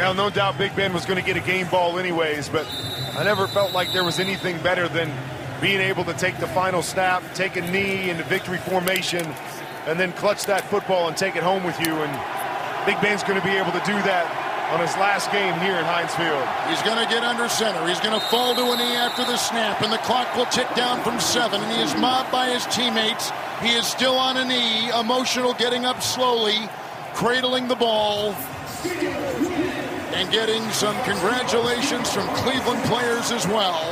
Well, no doubt Big Ben was going to get a game ball anyways, but I never felt like there was anything better than being able to take the final snap, take a knee into victory formation, and then clutch that football and take it home with you. And Big Ben's going to be able to do that on his last game here in Heinz Field. He's going to get under center. He's going to fall to a knee after the snap, and the clock will tick down from seven. And he is mobbed by his teammates. He is still on a knee, emotional, getting up slowly, cradling the ball, and getting some congratulations from Cleveland players as well.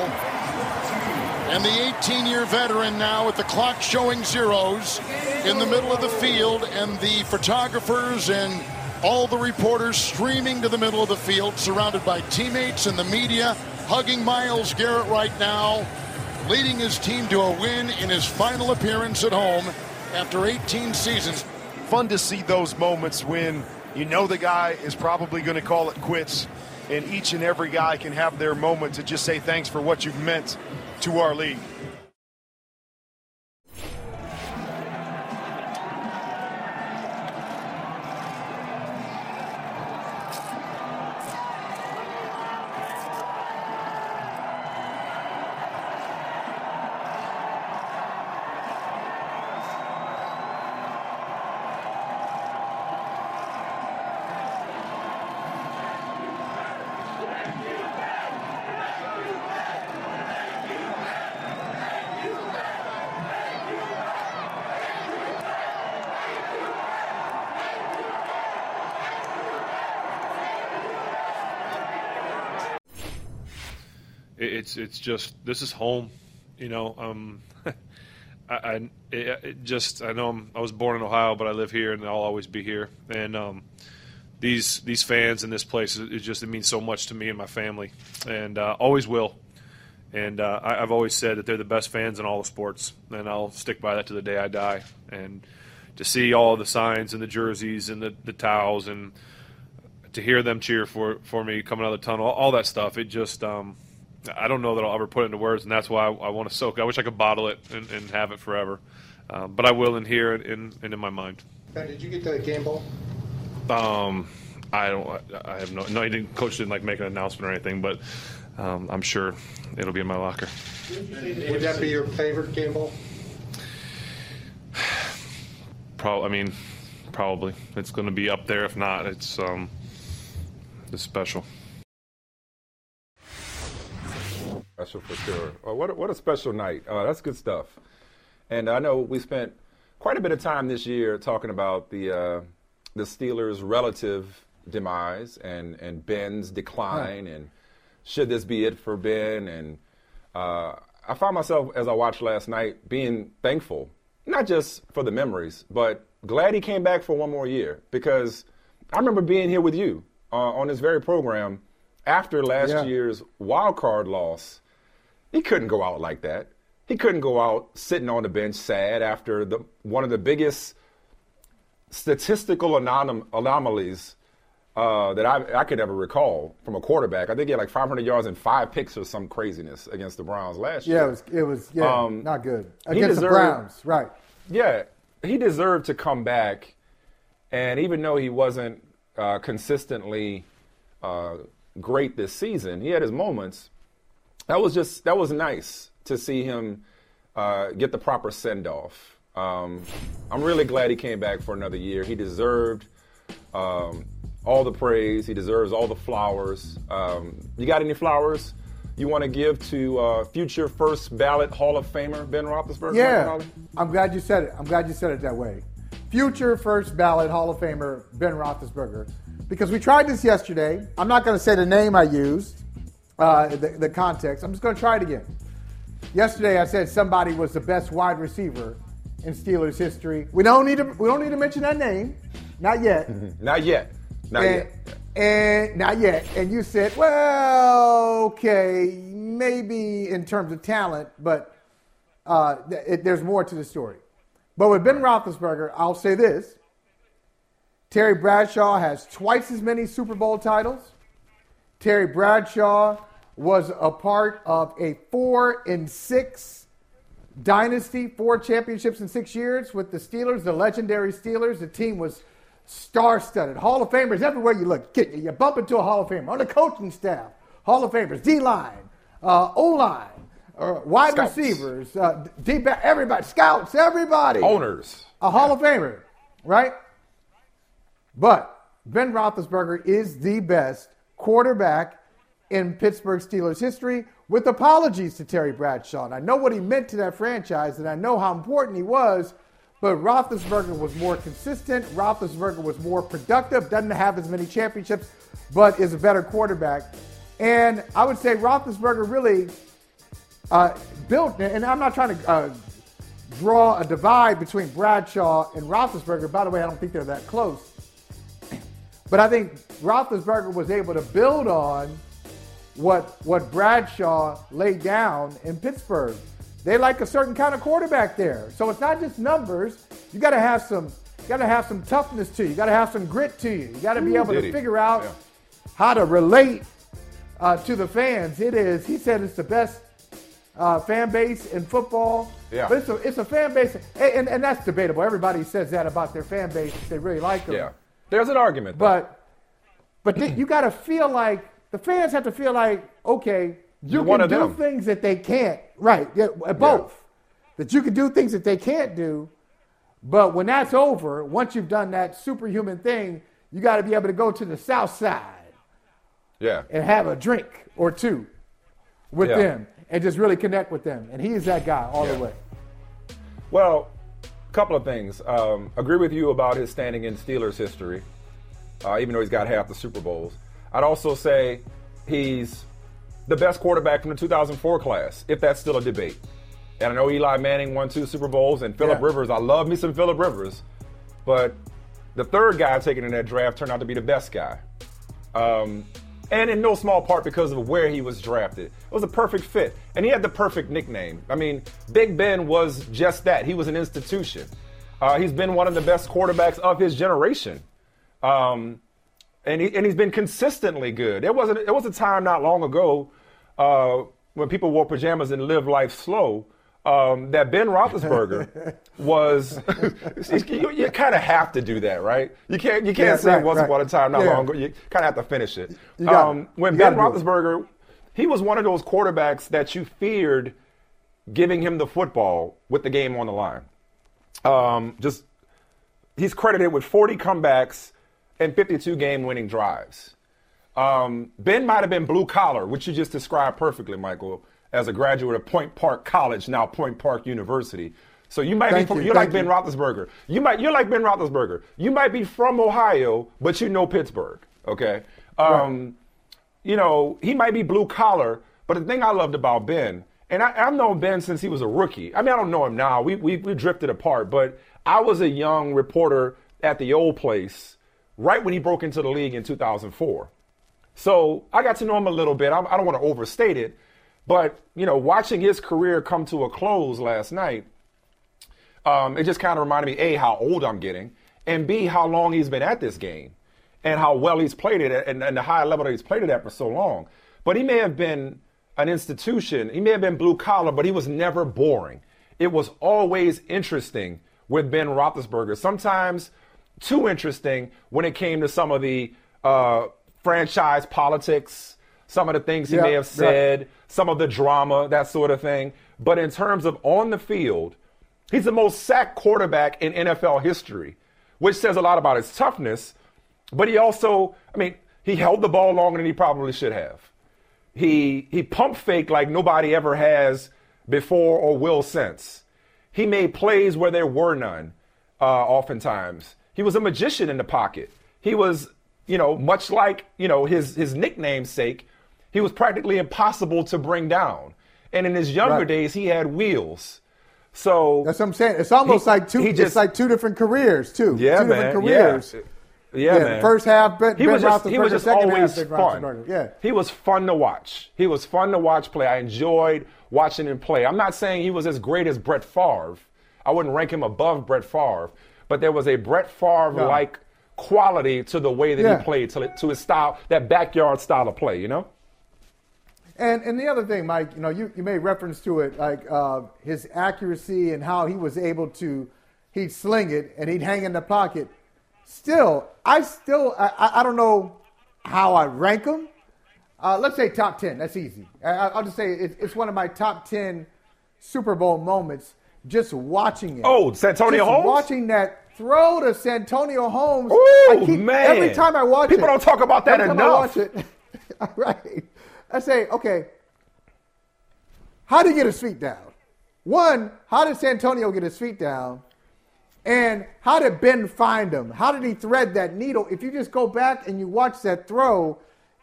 And the 18 year veteran now with the clock showing zeros in the middle of the field, and the photographers and all the reporters streaming to the middle of the field, surrounded by teammates and the media, hugging Myles Garrett right now, leading his team to a win in his final appearance at home after 18 seasons. Fun to see those moments when you know the guy is probably going to call it quits, and each and every guy can have their moment to just say thanks for what you've meant to our league. It's it's just this is home, you know. Um, I, I it, just I know I'm, i was born in Ohio, but I live here and I'll always be here. And um, these these fans in this place, it just it means so much to me and my family, and uh, always will. And uh, I, I've always said that they're the best fans in all the sports, and I'll stick by that to the day I die. And to see all the signs and the jerseys and the, the towels and to hear them cheer for, for me coming out of the tunnel, all, all that stuff, it just um, I don't know that I'll ever put it into words, and that's why I, I want to soak. I wish I could bottle it and, and have it forever, um, but I will in here and in, in, my mind. Did you get the game ball? Um, I don't. I have no. No, he didn't. Coach didn't like make an announcement or anything, but um, I'm sure it'll be in my locker. Would that be your favorite game ball? Probably. I mean, probably. It's going to be up there. If not, it's um, it's special. Special for sure. Uh, what, a, what a special night. Uh, that's good stuff. And I know we spent quite a bit of time this year talking about the uh, the Steelers' relative demise and, and Ben's decline and should this be it for Ben? And uh, I found myself as I watched last night being thankful, not just for the memories, but glad he came back for one more year because I remember being here with you uh, on this very program after last yeah. year's wild card loss he couldn't go out like that. He couldn't go out sitting on the bench sad after the one of the biggest statistical anom- anomalies uh, that I, I, could ever recall from a quarterback. I think he had like 500 yards and five picks or some craziness against the Browns last year. Yeah, it was, it was yeah, um, not good against deserved, the Browns, right? Yeah, he deserved to come back, and even though he wasn't uh, consistently uh, great this season, he had his moments that was just that was nice to see him uh, get the proper send off. Um, I'm really glad he came back for another year. He deserved um, all the praise. He deserves all the flowers. Um, you got any flowers you want to give to uh, future first ballot Hall of Famer Ben Roethlisberger? Yeah, I'm glad you said it. I'm glad you said it that way. Future first ballot Hall of Famer Ben Roethlisberger, because we tried this yesterday. I'm not going to say the name I used uh, the, the context. I'm just going to try it again. Yesterday, I said somebody was the best wide receiver in Steelers history. We don't need to. We don't need to mention that name. Not yet. Not yet. Not and, yet. And not yet. And you said, well, okay, maybe in terms of talent, but uh, th- it, there's more to the story. But with Ben Roethlisberger, I'll say this: Terry Bradshaw has twice as many Super Bowl titles. Terry Bradshaw was a part of a four and six dynasty, four championships in six years with the Steelers, the legendary Steelers. The team was star studded. Hall of Famers everywhere you look. You bump into a Hall of Famer on the coaching staff. Hall of Famers, D line, uh, O line, uh, wide Scouts. receivers, uh, deep everybody, scouts, everybody. Owners. A Hall of Famer, right? But Ben Roethlisberger is the best quarterback in Pittsburgh Steelers history, with apologies to Terry Bradshaw. And I know what he meant to that franchise, and I know how important he was, but Roethlisberger was more consistent. Roethlisberger was more productive, doesn't have as many championships, but is a better quarterback. And I would say Roethlisberger really uh, built, and I'm not trying to uh, draw a divide between Bradshaw and Roethlisberger. By the way, I don't think they're that close. But I think Roethlisberger was able to build on what what Bradshaw laid down in Pittsburgh. They like a certain kind of quarterback there. So it's not just numbers. You got to have some you got to have some toughness to you. You got to have some grit to you. You got to be able did to he? figure out Yeah. how to relate uh, to the fans. It is. He said it's the best uh, fan base in football. Yeah. But it's a, it's a fan base, and, and, and that's debatable. Everybody says that about their fan base. They really like them. Yeah. There's an argument. though. But but th- you got to feel like the fans have to feel like okay, you You're can do them. things that they can't. Right? Yeah, both. That you can do things that they can't do. But when that's over, once you've done that superhuman thing, you got to be able to go to the south side yeah. and have a drink or two with Yeah. them and just really connect with them. And he is that guy all Yeah. the way. Well, a couple of things. Um, agree with you about his standing in Steelers history, uh, even though he's got half the Super Bowls. I'd also say he's the best quarterback from the 2004 class, if that's still a debate. And I know Eli Manning won two Super Bowls, and Philip Yeah. Rivers. I love me some Philip Rivers, but the third guy taken in that draft turned out to be the best guy. Um, and in no small part because of where he was drafted. It was a perfect fit. And he had the perfect nickname. I mean, Big Ben was just that. He was an institution. Uh, he's been one of the best quarterbacks of his generation. Um, and, he, and he's been consistently good. There was, a, there was a time not long ago uh, when people wore pajamas and lived life slow. Um, that Ben Roethlisberger was, you, you kind of have to do that, right? You can't, you can't Yeah, say right, once right. upon a time not Yeah. long ago. You kind of have to finish it. Um, it. when You Ben it. Roethlisberger, he was one of those quarterbacks that you feared giving him the football with the game on the line. Um, just he's credited with 40 comebacks and 52 game-winning drives. Um, ben might have been blue collar, which you just described perfectly, Michael, as a graduate of Point Park College, now Point Park University. So you might Thank be from, you, you're like Ben you. Roethlisberger. You might you're like Ben Roethlisberger. You might be from Ohio, but you know Pittsburgh. Okay. Um, you know, he might be blue collar, but the thing I loved about Ben, and I, I've known Ben since he was a rookie. I mean, I don't know him now. We, we, we drifted apart, but I was a young reporter at the old place right when he broke into the league in 2004. So I got to know him a little bit. I, I don't want to overstate it, but, you know, watching his career come to a close last night, um, it just kind of reminded me, A, how old I'm getting, and B, how long he's been at this game and how well he's played it and, and the high level that he's played it at for so long. But he may have been an institution, he may have been blue collar, but he was never boring. It was always interesting with Ben Roethlisberger. Sometimes too interesting when it came to some of the uh, franchise politics, some of the things he Yeah, may have said, some of the drama, that sort of thing. But in terms of on the field, he's the most sacked quarterback in NFL history, which says a lot about his toughness. But he also, I mean, he held the ball longer than he probably should have. He he pump faked like nobody ever has before or will since. He made plays where there were none. Uh, oftentimes, he was a magician in the pocket. He was, you know, much like you know his his nickname's sake, he was practically impossible to bring down. And in his younger Right. days, he had wheels. So That's what I'm saying. It's almost He- like two. he just- like two different careers too. yeah, two man. different careers. Uh, yeah, yeah, the man. First half, Ben, he ben was just he was just always half, fun. Yeah. He was fun to watch. He was fun to watch play. I enjoyed watching him play. I'm not saying he was as great as Brett Favre. I wouldn't rank him above Brett Favre, but there was a Brett Favre like quality to the way that Yeah. he played, to, to his style, that backyard style of play. You know. And and the other thing, Mike, you know, you, you made reference to it, like uh, his accuracy and how he was able to, he'd sling it and he'd hang in the pocket. Still, I still, I, I- don't know how I rank him. Uh, let's say top ten. That's easy. I, I'll just say it, it's one of my top ten Super Bowl moments. Just watching it. Oh, Santonio Just Holmes? Watching that throw to Santonio Holmes. Ooh, keep, man. Every time I watch People it, don't talk about that every time I enough. watch it, right. I say, okay, how did he get his feet down? One, how did Santonio get his feet down? And how did Ben find him? How did he thread that needle? If you just go back and you watch that throw,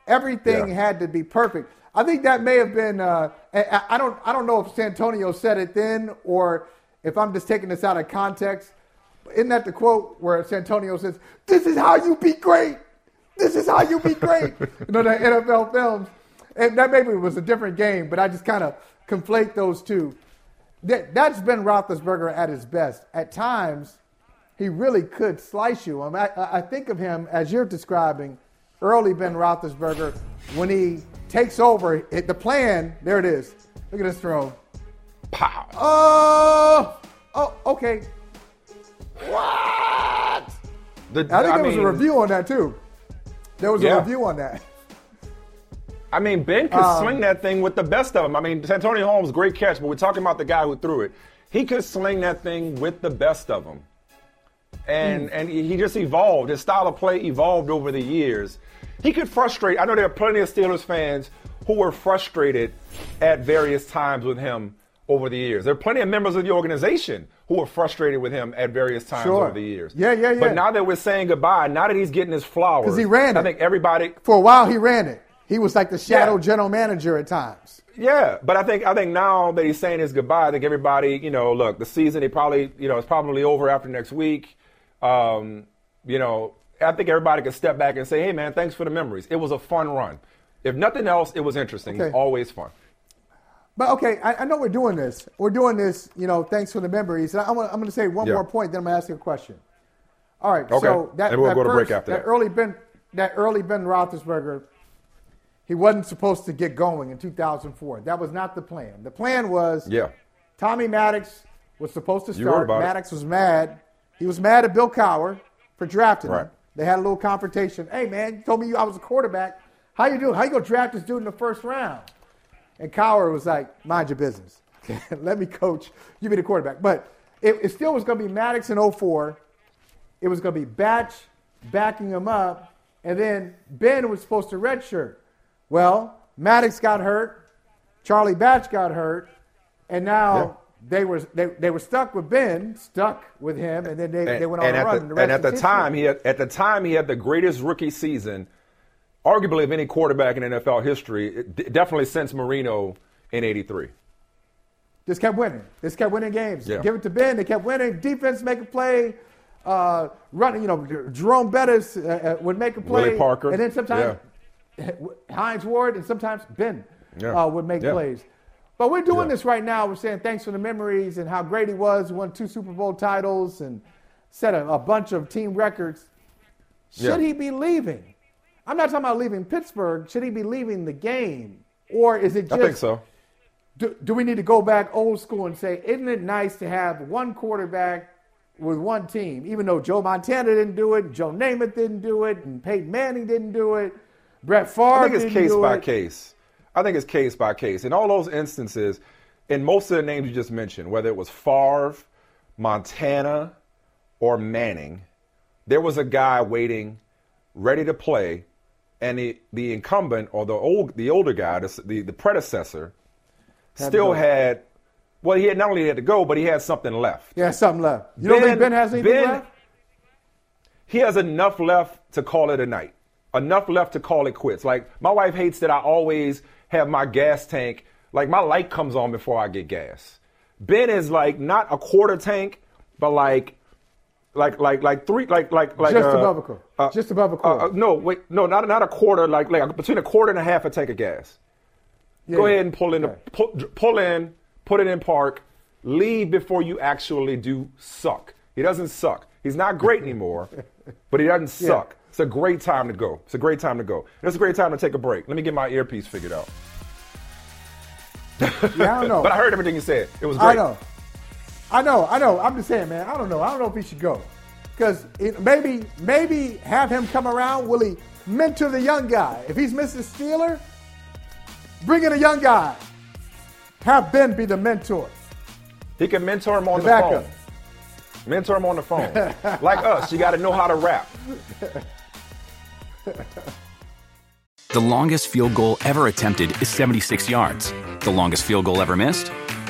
everything Yeah. had to be perfect. I think that may have been. Uh, I, I don't. I don't know if Santonio said it then or if I'm just taking this out of context. Isn't that the quote where Santonio says, "This is how you be great. This is how you be great." you know the NFL films, and that maybe was a different game, but I just kind of conflate those two. That, that's Ben Roethlisberger at his best. At times, he really could slice you. I, mean, I, I think of him as you're describing, early Ben Roethlisberger when he takes over. It, the plan, there it is. Look at this throw. Pow. Oh, oh, okay. What? The- I think there was mean, a review on that too. There was Yeah. a review on that. I mean, Ben could Um, sling that thing with the best of them. I mean, Santonio Holmes, great catch, but we're talking about the guy who threw it. He could sling that thing with the best of them. And Hmm. and he just evolved. His style of play evolved over the years. He could frustrate. I know there are plenty of Steelers fans who were frustrated at various times with him over the years. There are plenty of members of the organization who were frustrated with him at various times Sure. over the years. Yeah, yeah, yeah. But now that we're saying goodbye, now that he's getting his flowers, because he ran I it. think everybody For a while, he ran it. He was like the shadow Yeah. general manager at times. Yeah, but I think I think now that he's saying his goodbye, I think everybody, you know, look, the season he probably, you know, it's probably over after next week. Um, you know, I think everybody can step back and say, "Hey, man, thanks for the memories. It was a fun run. If nothing else, it was interesting. Okay. It's always fun." But okay, I, I know we're doing this. We're doing this, you know, thanks for the memories. And I'm, gonna- I'm going to say one Yeah. more point, then I'm going to ask you a question. All right, Okay. so that, And we'll that go to break first- after that. early Ben, that early Ben Roethlisberger, he wasn't supposed to get going in 2004. That was not the plan. The plan was Yeah. Tommy Maddox was supposed to start. about it. Maddox was mad. He was mad at Bill Cowher for drafting Right. him. They had a little confrontation. Hey man, you told me I was a quarterback. How you doing? How you gonna draft this dude in the first round? And Cowher was like, mind your business. Let me coach. You be the quarterback. But it, it still was going to be Maddox in 04. It was going to be Batch backing him up. And then Ben was supposed to redshirt. Well, Maddox got hurt. Charlie Batch got hurt. And now Yeah. they, were, they, they were stuck with Ben, stuck with him. And then they, And, they went on and a run. the, and the and at the history. time, he had at the time he had the greatest rookie season, arguably of any quarterback in NFL history. Definitely since Marino in '83. Just kept winning. Just kept winning games. Yeah. Give it to Ben. They kept winning. Defense make a play. Uh, running, you know, Jerome Bettis uh, uh, would make a play. Willie Parker. And then sometimes Heinz Ward and sometimes Ben Yeah. uh, would make Yeah. plays. But we're doing Yeah. this right now. We're saying thanks for the memories and how great he was. Won two Super Bowl titles and set a, a bunch of team records. Should Yeah. he be leaving? I'm not talking about leaving Pittsburgh. Should he be leaving the game? Or is it Just, I think so. do, do we need to go back old school and say, isn't it nice to have one quarterback with one team? Even though Joe Montana didn't do it, Joe Namath didn't do it, and Peyton Manning didn't do it, Brett Favre I think it's case by it. case. I think it's case by case. In all those instances, in most of the names you just mentioned, whether it was Favre, Montana, or Manning, there was a guy waiting, ready to play, and the, the incumbent or the old the older guy, the the, the predecessor, Had still had. Well, he had not only had to go, but he had something left. Yeah, something left. You don't think Ben has anything Ben- left? he has enough left to call it a night. Enough left to call it quits. Like my wife hates that I always have my gas tank. Like my light comes on before I get gas. Ben is like not a quarter tank, but like like like like three like like like Just uh, above a quarter. uh, Just above a uh, quarter. uh, no, wait, no, not not a quarter. Like like between a quarter and a half a tank of gas. Yeah, Go ahead and pull in the pull, pull in, put it in park, leave before you actually do suck. He doesn't suck. He's not great anymore, but he doesn't suck. It's a great time to go. It's a great time to go. It's a great time to take a break. Let me get my earpiece figured out. Yeah, I don't know. But I heard everything you said. It was great. I know. I know. I know. I'm just saying, man. I don't know. I don't know if he should go because maybe maybe have him come around. Will he mentor the young guy? If he's Mr. Steeler, bring in a young guy. Have Ben be the mentor. He can mentor him on The the, backup. phone. Mentor him on the phone. like us, you got to know how to rap. The longest field goal ever attempted is 76 yards. The longest field goal ever missed?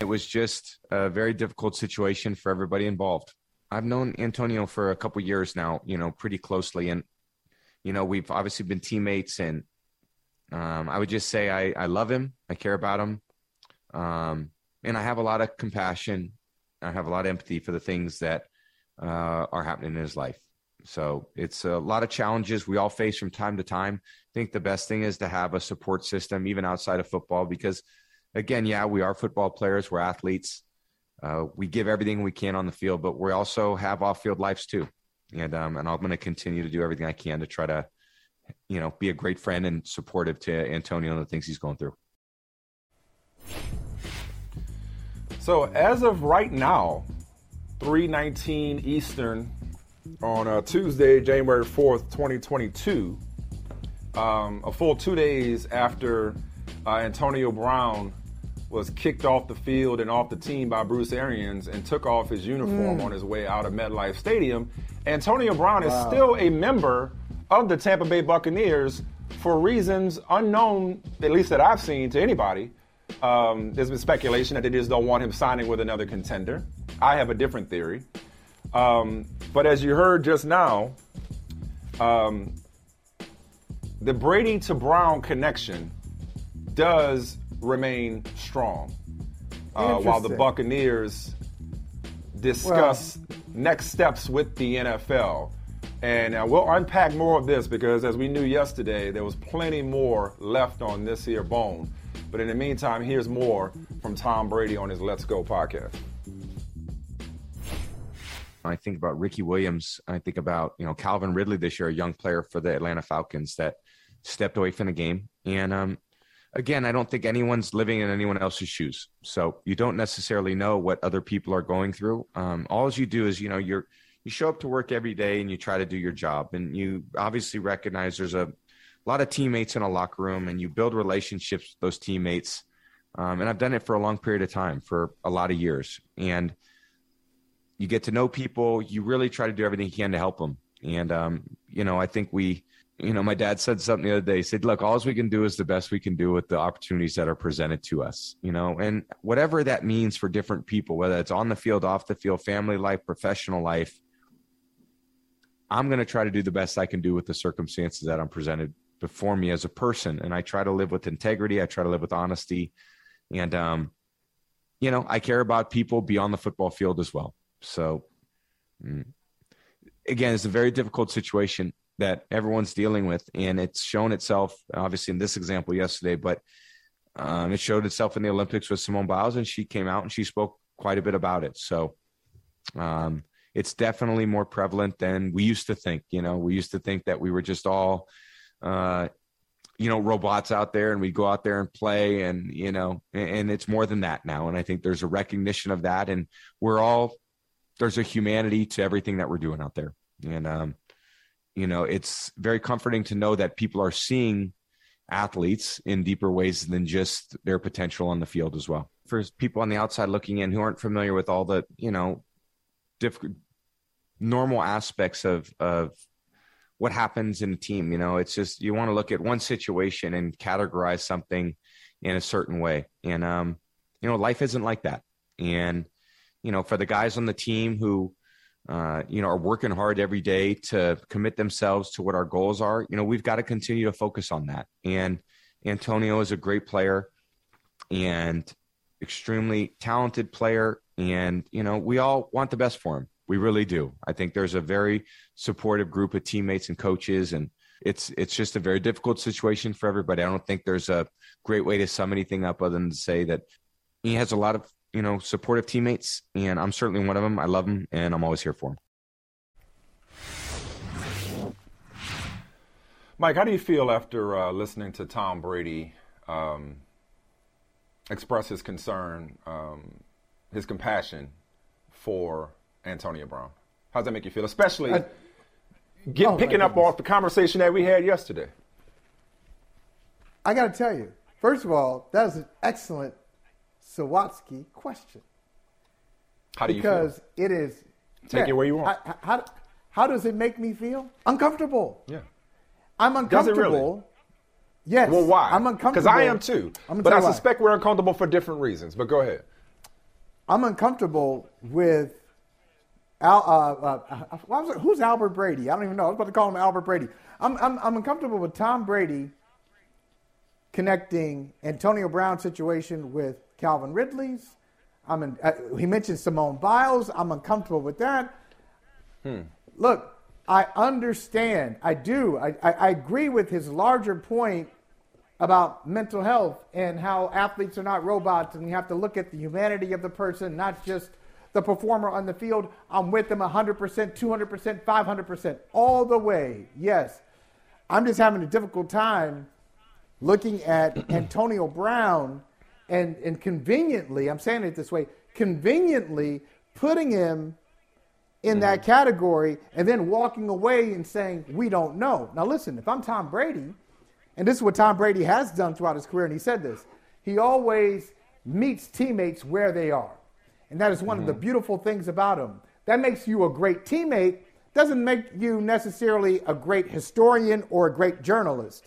It was just a very difficult situation for everybody involved. I've known Antonio for a couple years now, you know, pretty closely, and you know, we've obviously been teammates. And um, I would just say I, I love him, I care about him, um, and I have a lot of compassion. I have a lot of empathy for the things that uh, are happening in his life. So it's a lot of challenges we all face from time to time. I think the best thing is to have a support system, even outside of football, because again, yeah, we are football players, we're athletes. Uh, we give everything we can on the field, but we also have off-field lives too. And um, and I'm going to continue to do everything I can to try to, you know, be a great friend and supportive to Antonio and the things he's going through. So as of right now, 319 Eastern on uh, Tuesday, January 4th, 2022, um, a full two days after uh, Antonio Brown was kicked off the field and off the team by Bruce Arians and took off his uniform on his way out of MetLife Stadium, Antonio Brown is still a member of the Tampa Bay Buccaneers for reasons unknown, at least that I've seen to anybody. Um, there's been speculation that they just don't want him signing with another contender. I have a different theory. Um, but as you heard just now, um, the Brady to Brown connection does remain strong. Uh, while the Buccaneers discuss next steps with the NFL. And uh, we'll unpack more of this because, as we knew yesterday, there was plenty more left on this here bone. But in the meantime, here's more from Tom Brady on his Let's Go podcast. I think about Ricky Williams. I think about you know Calvin Ridley this year, a young player for the Atlanta Falcons that stepped away from the game. And um, again, I don't think anyone's living in anyone else's shoes, so you don't necessarily know what other people are going through. Um, all you do is you know you're you show up to work every day and you try to do your job, and you obviously recognize there's a lot of teammates in a locker room, and you build relationships with those teammates. Um, and I've done it for a long period of time, for a lot of years, and you get to know people. You really try to do everything you can to help them and um, you know i think we you know my dad said something the other day. He said look all we can do is the best we can do with the opportunities that are presented to us you know? And whatever that means for different people whether it's on the field off the field family life professional life i'm going to try to do the best i can do with the circumstances that i'm presented before me as a person. And i try to live with integrity. I try to live with honesty. And um, you know i care about people beyond the football field as well. So, mm, again, it's a very difficult situation that everyone's dealing with, and it's shown itself obviously in this example yesterday, but um, it showed itself in the Olympics with Simone Biles, and she came out and she spoke quite a bit about it. So, um, it's definitely more prevalent than we used to think. You know, we used to think that we were just all, uh, you know, robots out there and we go out there and play and, you know, and, and it's more than that now. And I think there's a recognition of that. And we're all, there's a humanity to everything that we're doing out there. And, um, you know, it's very comforting to know that people are seeing athletes in deeper ways than just their potential on the field as well. For people on the outside looking in who aren't familiar with all the, you know, diff- normal aspects of of what happens in a team. You know, it's just you want to look at one situation and categorize something in a certain way. And um, you know, life isn't like that. And you know, for the guys on the team who uh, you know, are working hard every day to commit themselves to what our goals are. You know, we've got to continue to focus on that. And Antonio is a great player and extremely talented player. And, you know, we all want the best for him. We really do. I think there's a very supportive group of teammates and coaches and it's it's just a very difficult situation for everybody. I don't think there's a great way to sum anything up other than to say that he has a lot of you know, supportive teammates, and I'm certainly one of them. I love them, and I'm always here for them. Mike, how do you feel after uh, listening to Tom Brady um, express his concern, um, his compassion for Antonio Brown? How does that make you feel, especially I, get, oh picking up off the conversation that we had yesterday? I got to tell you, first of all, that is an excellent Sawatsky question. How do you feel? because it is. Take yeah, it where you want. How, how, how, does it make me feel? Uncomfortable. Yeah. I'm uncomfortable. Does it really? Yes. Well, why? I'm uncomfortable. Because I am too. But I suspect why. we're uncomfortable for different reasons. But go ahead. I'm uncomfortable with Al, uh, uh, was it, who's Albert Brady? I don't even know. I was about to call him Albert Brady. I'm, I'm, I'm uncomfortable with Tom Brady connecting Antonio Brown's situation with Calvin Ridley's. I'm in, uh, he mentioned Simone Biles. I'm uncomfortable with that. Hmm. Look, I understand. I do. I, I, I agree with his larger point about mental health and how athletes are not robots and you have to look at the humanity of the person, not just the performer on the field. I'm with them 100%, 200%, 500%, all the way. Yes. I'm just having a difficult time looking at Antonio Brown and, and conveniently, I'm saying it this way, conveniently putting him in mm-hmm. that category and then walking away and saying, we don't know. Now, listen, if I'm Tom Brady, and this is what Tom Brady has done throughout his career, and he said this, he always meets teammates where they are. And that is one mm-hmm. of the mm-hmm. beautiful things about him. That makes you a great teammate, doesn't make you necessarily a great historian or a great journalist.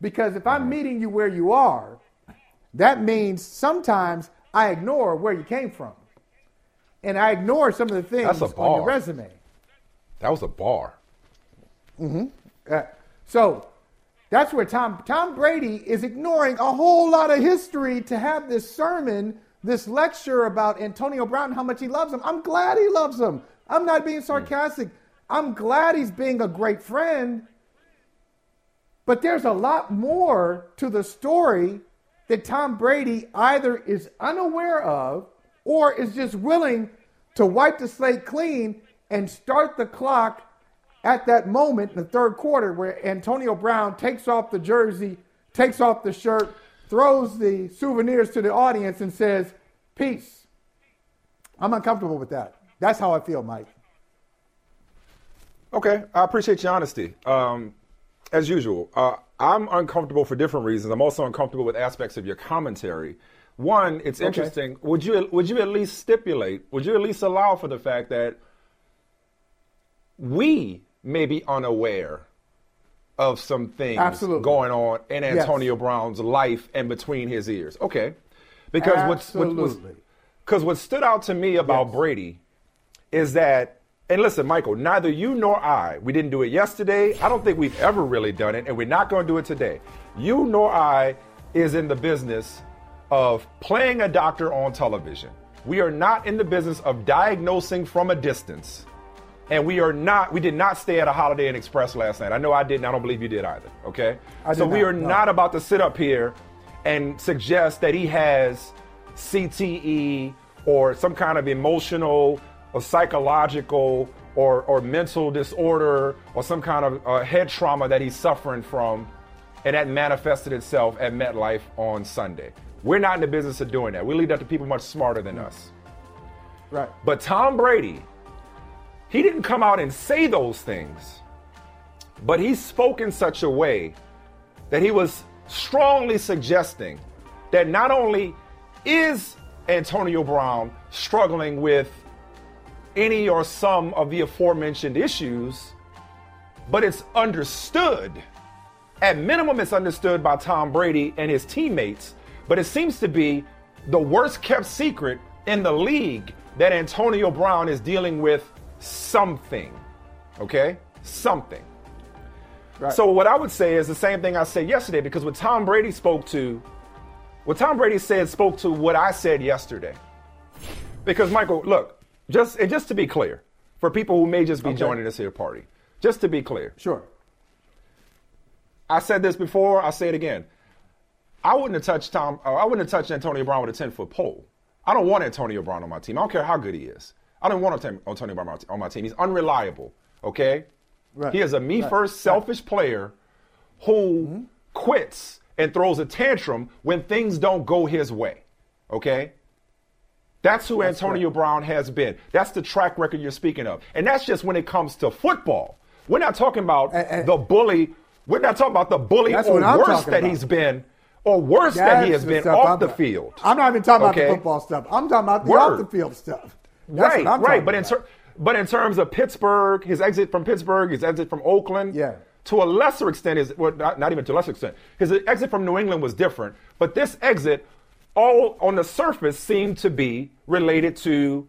Because if I'm mm-hmm. meeting you where you are, that means sometimes I ignore where you came from. And I ignore some of the things on your resume. That was a bar. Mm-hmm. Uh, so that's where Tom Tom Brady is ignoring a whole lot of history to have this sermon, this lecture about Antonio Brown, how much he loves him. I'm glad he loves him. I'm not being sarcastic. I'm glad he's being a great friend. But there's a lot more to the story that Tom Brady either is unaware of or is just willing to wipe the slate clean and start the clock at that moment in the third quarter where Antonio Brown takes off the jersey, takes off the shirt, throws the souvenirs to the audience, and says, Peace. I'm uncomfortable with that. That's how I feel, Mike. Okay, I appreciate your honesty. Um, as usual, uh, I'm uncomfortable for different reasons. I'm also uncomfortable with aspects of your commentary. One, it's interesting. Would you would you at least stipulate? Would you at least allow for the fact that we may be unaware of some things Absolutely. going on in Antonio yes. Brown's life and between his ears? Okay, because Absolutely. what's because what stood out to me about yes. Brady is that and listen, Michael, neither you nor I, we didn't do it yesterday. I don't think we've ever really done it, and we're not going to do it today. You nor I is in the business of playing a doctor on television. We are not in the business of diagnosing from a distance. And we are not, we did not stay at a Holiday Inn Express last night. I know I didn't. I don't believe you did either. Okay? I so we are no. not about to sit up here and suggest that he has CTE or some kind of emotional a psychological or, or mental disorder or some kind of uh, head trauma that he's suffering from, and that manifested itself at MetLife on Sunday. We're not in the business of doing that. We leave that to people much smarter than us. Right. But Tom Brady, he didn't come out and say those things, but he spoke in such a way that he was strongly suggesting that not only is Antonio Brown struggling with any or some of the aforementioned issues, but it's understood. At minimum, it's understood by Tom Brady and his teammates, but it seems to be the worst kept secret in the league that Antonio Brown is dealing with something. Okay? Something. Right. So what I would say is the same thing I said yesterday because what Tom Brady spoke to, what Tom Brady said spoke to what I said yesterday. Because Michael, look, just and just to be clear, for people who may just be Okay. joining us here party, just to be clear, Sure. I said this before, I say it again. I wouldn't have touched Tom. Uh, I wouldn't have touched Antonio Brown with a ten foot pole. I don't want Antonio Brown on my team. I don't care how good he is. I don't want Antonio Brown on my- team. He's unreliable. Okay. Right. He is a me Right. first, selfish player who quits and throws a tantrum when things don't go his way. Okay. That's who Antonio correct. Brown has been. That's the track record you're speaking of. And that's just when it comes to football. We're not talking about And- and- the bully. We're not talking about the bully That's or worse that about. he's been, or worse that he has been off I'm the field. I'm not even talking Okay? about the football stuff. I'm talking about the Word. off the field stuff. That's right, what I'm right. But in ter- but in terms of Pittsburgh, his exit from Pittsburgh, his exit from Oakland, Yeah. to a lesser extent is well, not, not even to a lesser extent. His exit from New England was different, but this exit, all on the surface, seem to be related to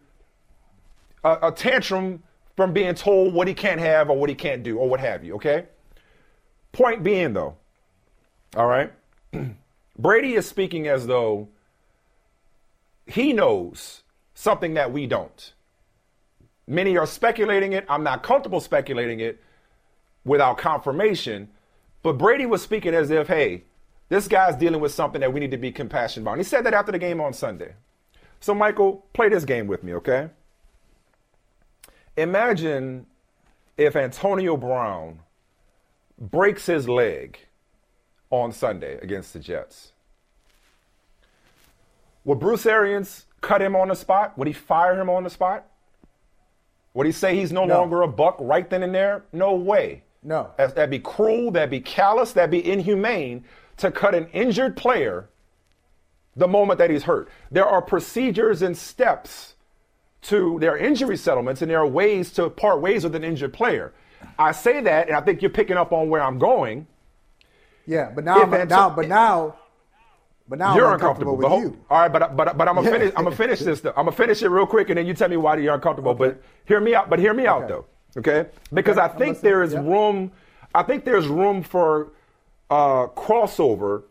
a, a tantrum from being told what he can't have or what he can't do or what have you. Okay. Point being, though, all right, Brady is speaking as though he knows something that we don't. Many are speculating it. I'm not comfortable speculating it without confirmation. But Brady was speaking as if, hey, this guy's dealing with something that we need to be compassionate about. And he said that after the game on Sunday. So, Michael, play this game with me, okay? Imagine if Antonio Brown breaks his leg on Sunday against the Jets. Would Bruce Arians cut him on the spot? Would he fire him on the spot? Would he say he's no, No. longer a buck right then and there? No way. No. That'd be cruel, that'd be callous, that'd be inhumane to cut an injured player the moment that he's hurt. There are procedures and steps to their injury settlements, and there are ways to part ways with an injured player. I say that, and I think you're picking up on where I'm going. Yeah, but now, but now, but now, but now you're I'm uncomfortable with but you. All right, but but but I'm gonna finish. I'm gonna finish this. Though. I'm gonna finish it real quick, and then you tell me why you're uncomfortable. But hear me out. But hear me out though. Okay, because Okay, I think there is Yeah. room. I think there's room for uh, crossover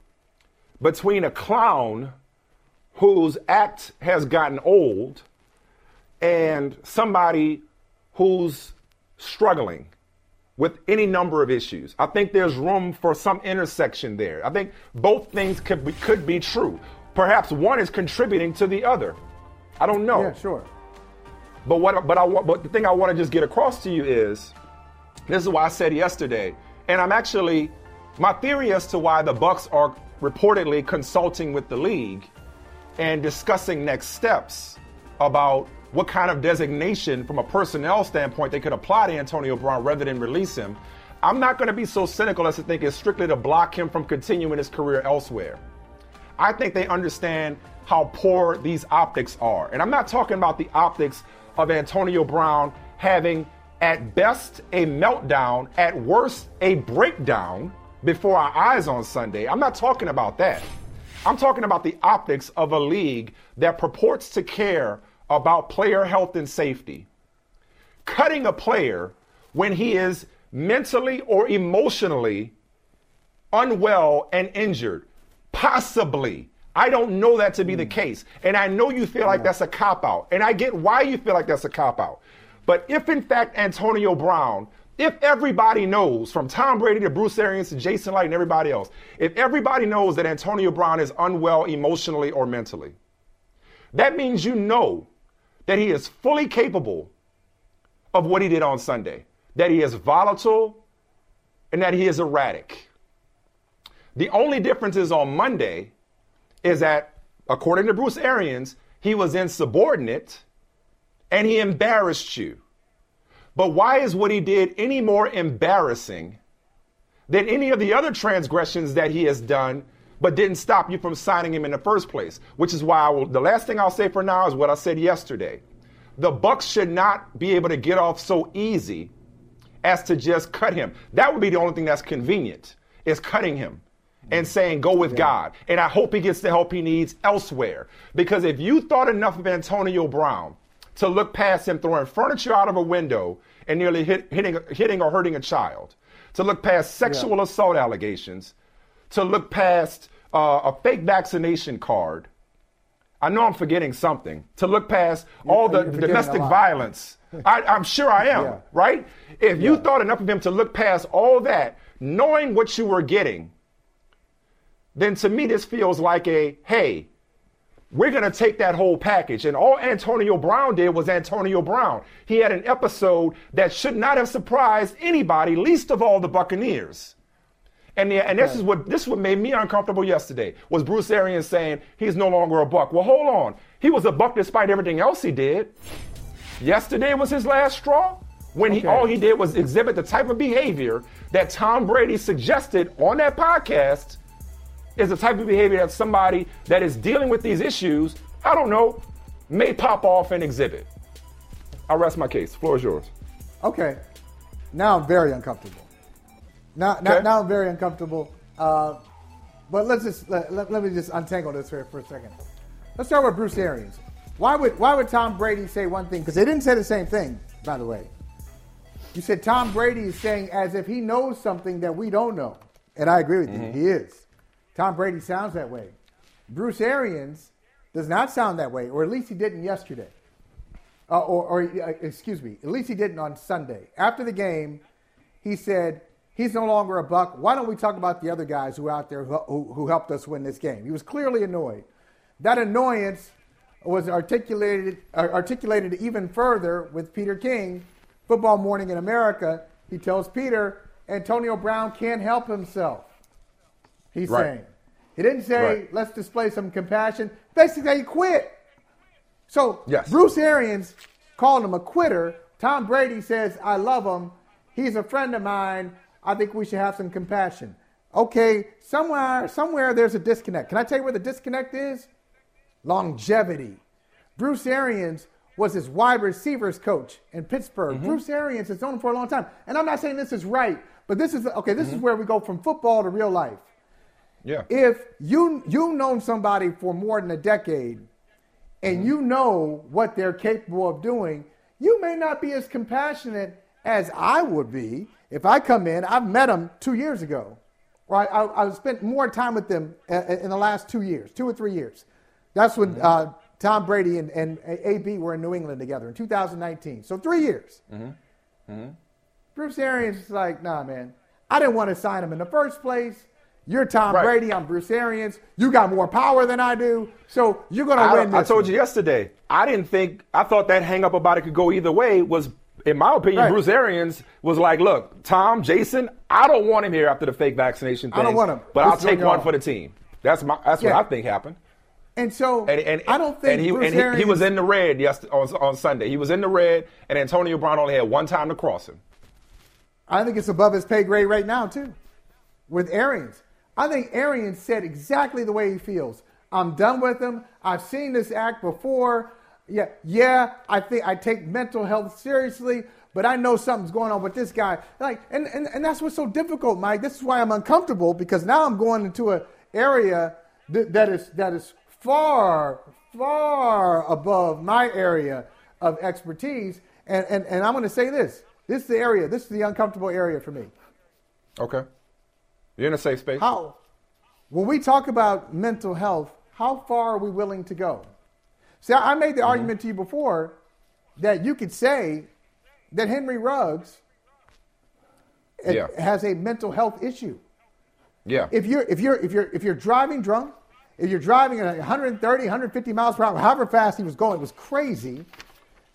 between a clown whose act has gotten old and somebody who's struggling with any number of issues. I think there's room for some intersection there. I think both things could be, could be true. Perhaps one is contributing to the other. I don't know. Yeah, sure. But what but I want but the thing I want to just get across to you is this is why I said yesterday, and I'm actually my theory as to why the Bucks are reportedly consulting with the league and discussing next steps about what kind of designation from a personnel standpoint they could apply to Antonio Brown rather than release him. I'm not going to be so cynical as to think it's strictly to block him from continuing his career elsewhere. I think they understand how poor these optics are. And I'm not talking about the optics of Antonio Brown having, at best, a meltdown, at worst, a breakdown before our eyes on Sunday. I'm not talking about that. I'm talking about the optics of a league that purports to care about player health and safety. Cutting a player when he is mentally or emotionally unwell and injured. Possibly. I don't know that to be the hmm. case. And I know you feel like hmm. that's a cop out. And I get why you feel like that's a cop out. But if in fact Antonio Brown, if everybody knows from Tom Brady to Bruce Arians to Jason Licht and everybody else, if everybody knows that Antonio Brown is unwell emotionally or mentally, that means you know that he is fully capable of what he did on Sunday, that he is volatile and that he is erratic. The only difference is on Monday is that, according to Bruce Arians, he was insubordinate and he embarrassed you. But why is what he did any more embarrassing than any of the other transgressions that he has done, but didn't stop you from signing him in the first place? Which is why I will, the last thing I'll say for now is what I said yesterday. the Bucks should not be able to get off so easy as to just cut him. That would be the only thing that's convenient is cutting him and saying go with God. And I hope he gets the help he needs elsewhere. Because if you thought enough of Antonio Brown to look past him throwing furniture out of a window and nearly hit, hitting, hitting or hurting a child, to look past sexual yeah. assault allegations, to look past uh, a fake vaccination card. I know I'm forgetting something. To look past you're, all the domestic violence. I, am sure I am, yeah. right? If you thought enough of him to look past all that, knowing what you were getting, then to me this feels like a hey, we're going to take that whole package. And all Antonio Brown did was Antonio Brown. He had an episode that should not have surprised anybody, least of all the Buccaneers. And, the, and this is what this is what made me uncomfortable yesterday was Bruce Arians saying he's no longer a buck. Well, hold on. He was a buck despite everything else he did. Yesterday was his last straw when he all he did was exhibit the type of behavior that Tom Brady suggested on that podcast is the type of behavior that somebody that is dealing with these issues, I don't know, may pop off and exhibit. I rest my case. Floor is yours. Okay. Now I'm very uncomfortable. Now, okay. now, now, I'm very uncomfortable. Uh, but let's just let, let, let, me just untangle this for, for a second. Let's start with Bruce Arians. Why would why would Tom Brady say one thing? Because they didn't say the same thing, by the way. You said Tom Brady is saying as if he knows something that we don't know, and I agree with mm-hmm. you. He is. Tom Brady sounds that way. Bruce Arians does not sound that way, or at least he didn't yesterday. Uh, or, or uh, excuse me, at least he didn't on Sunday. After the game, he said he's no longer a buck. Why don't we talk about the other guys who are out there who, who, who helped us win this game? He was clearly annoyed. That annoyance was articulated uh, articulated even further with Peter King, Football Morning in America. He tells Peter Antonio Brown can't help himself. He's right. saying. He didn't say, right. let's display some compassion. Basically, he quit. So yes. Bruce Arians called him a quitter. Tom Brady says, I love him. He's a friend of mine. I think we should have some compassion. Okay, somewhere, somewhere there's a disconnect. Can I tell you where the disconnect is? Longevity. Bruce Arians was his wide receivers coach in Pittsburgh. Mm-hmm. Bruce Arians has known him for a long time. And I'm not saying this is right, but this is okay, this mm-hmm. is where we go from football to real life. Yeah. If you you've known somebody for more than a decade and mm-hmm. you know what they're capable of doing, you may not be as compassionate as I would be if I come in. I've met them two years ago, right? I, I spent more time with them uh, in the last two years, two or three years. That's when mm-hmm. uh, Tom Brady and, and AB were in New England together in 2019. So three years. Mm-hmm. mm-hmm. Bruce Arians is like, nah, man, I didn't want to sign him in the first place. You're Tom right. Brady. I'm Bruce Arians. You got more power than I do. So you're going to win this. I told one. you yesterday. I didn't think, I thought that hang up about it could go either way was, in my opinion, right. Bruce Arians was like, look, Tom, Jason, I don't want him here after the fake vaccination thing. I don't want him. But I'll take one for the team. That's my. That's yeah. what I think happened. And so and, and, I don't think and he, Bruce Arians, he, was in the red yesterday on, on Sunday. He was in the red, and Antonio Brown only had one time to cross him. I think it's above his pay grade right now too, with Arians. I think Arian said exactly the way he feels. I'm done with him. I've seen this act before. Yeah, yeah, I think I take mental health seriously, but I know something's going on with this guy. Like, and, and, and that's what's so difficult, Mike. This is why I'm uncomfortable because now I'm going into an area that, that is that is far, far above my area of expertise. And, and, and I'm going to say this. This is the area, this is the uncomfortable area for me. Okay. You're in a safe space. How? When we talk about mental health, how far are we willing to go? See, I made the mm-hmm. argument to you before that you could say that Henry Ruggs yeah. has a mental health issue. Yeah. If you're if you're if you're if you're driving drunk, if you're driving at 130, 150 miles per hour, however fast he was going, it was crazy,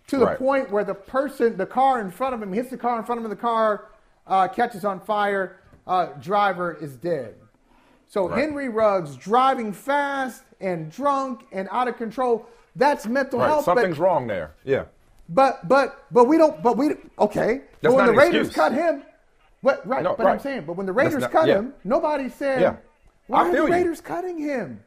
to the right. point where the person, the car in front of him, hits the car in front of him, the car uh, catches on fire uh, driver is dead. So right. Henry Ruggs driving fast and drunk and out of control. That's mental right. health. Something's but, wrong there. Yeah. But but but we don't. But we okay. That's but when the Raiders excuse. cut him, what right? No, but right. I'm saying, but when the Raiders not, cut yeah. him, nobody said, yeah. "Why are the Raiders you. cutting him?"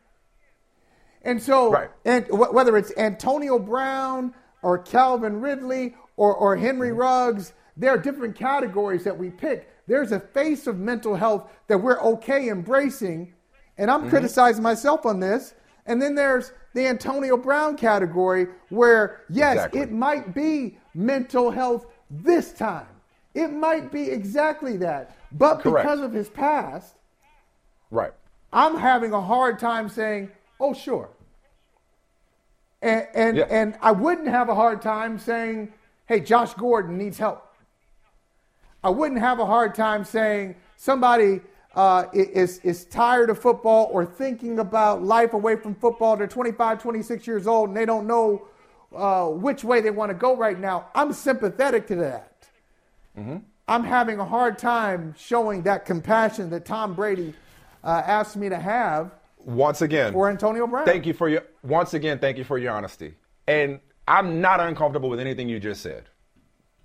And so, right. and whether it's Antonio Brown, or Calvin Ridley or, or Henry Ruggs. There are different categories that we pick. There's a face of mental health that we're okay embracing. And I'm mm-hmm. criticizing myself on this. And then there's the Antonio Brown category where, yes, exactly. it might be mental health this time. It might be exactly that. But Correct. because of his past, right. I'm having a hard time saying, oh, sure. And, and, yeah. and I wouldn't have a hard time saying, hey, Josh Gordon needs help. I wouldn't have a hard time saying somebody uh, is, is tired of football or thinking about life away from football. They're 25, 26 years old and they don't know uh, which way they want to go right now. I'm sympathetic to that. Mm-hmm. I'm having a hard time showing that compassion that Tom Brady uh, asked me to have. Once again, for Antonio Brown. Thank you for your once again. Thank you for your honesty. And I'm not uncomfortable with anything you just said.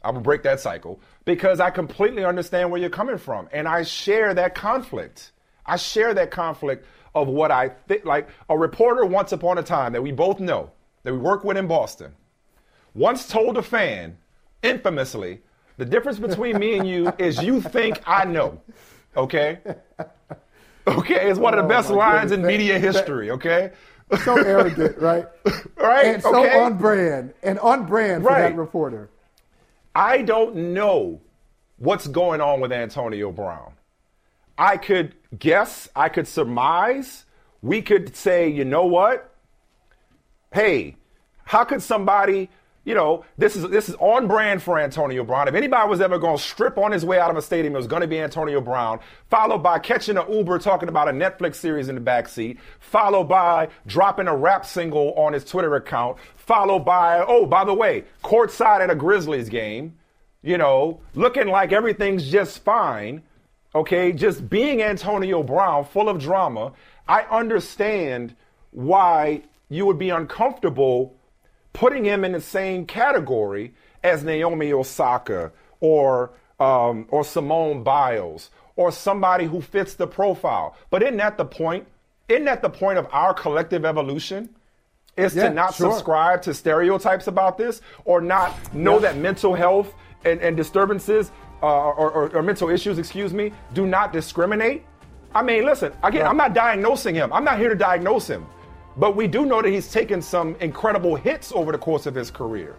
I will break that cycle because I completely understand where you're coming from, and I share that conflict. I share that conflict of what I think. Like a reporter once upon a time that we both know that we work with in Boston once told a fan, infamously, the difference between me and you is you think I know. Okay? Okay, it's one of the oh, best lines goodness. in media history, okay? So arrogant, right? right? And so okay. on brand. And on brand for right. that reporter. I don't know what's going on with Antonio Brown. I could guess, I could surmise. We could say, you know what? Hey, how could somebody you know, this is this is on brand for Antonio Brown. If anybody was ever going to strip on his way out of a stadium, it was going to be Antonio Brown. Followed by catching an Uber talking about a Netflix series in the backseat. Followed by dropping a rap single on his Twitter account. Followed by, oh, by the way, courtside at a Grizzlies game. You know, looking like everything's just fine. Okay, just being Antonio Brown, full of drama. I understand why you would be uncomfortable putting him in the same category as Naomi Osaka or um, or Simone Biles or somebody who fits the profile. But isn't that the point? Isn't that the point of our collective evolution? Is yeah, to not sure. subscribe to stereotypes about this or not know yeah. that mental health and, and disturbances uh, or, or, or, mental issues, excuse me, do not discriminate? I mean, listen, again, yeah. I'm not diagnosing him. I'm not here to diagnose him. But we do know that he's taken some incredible hits over the course of his career.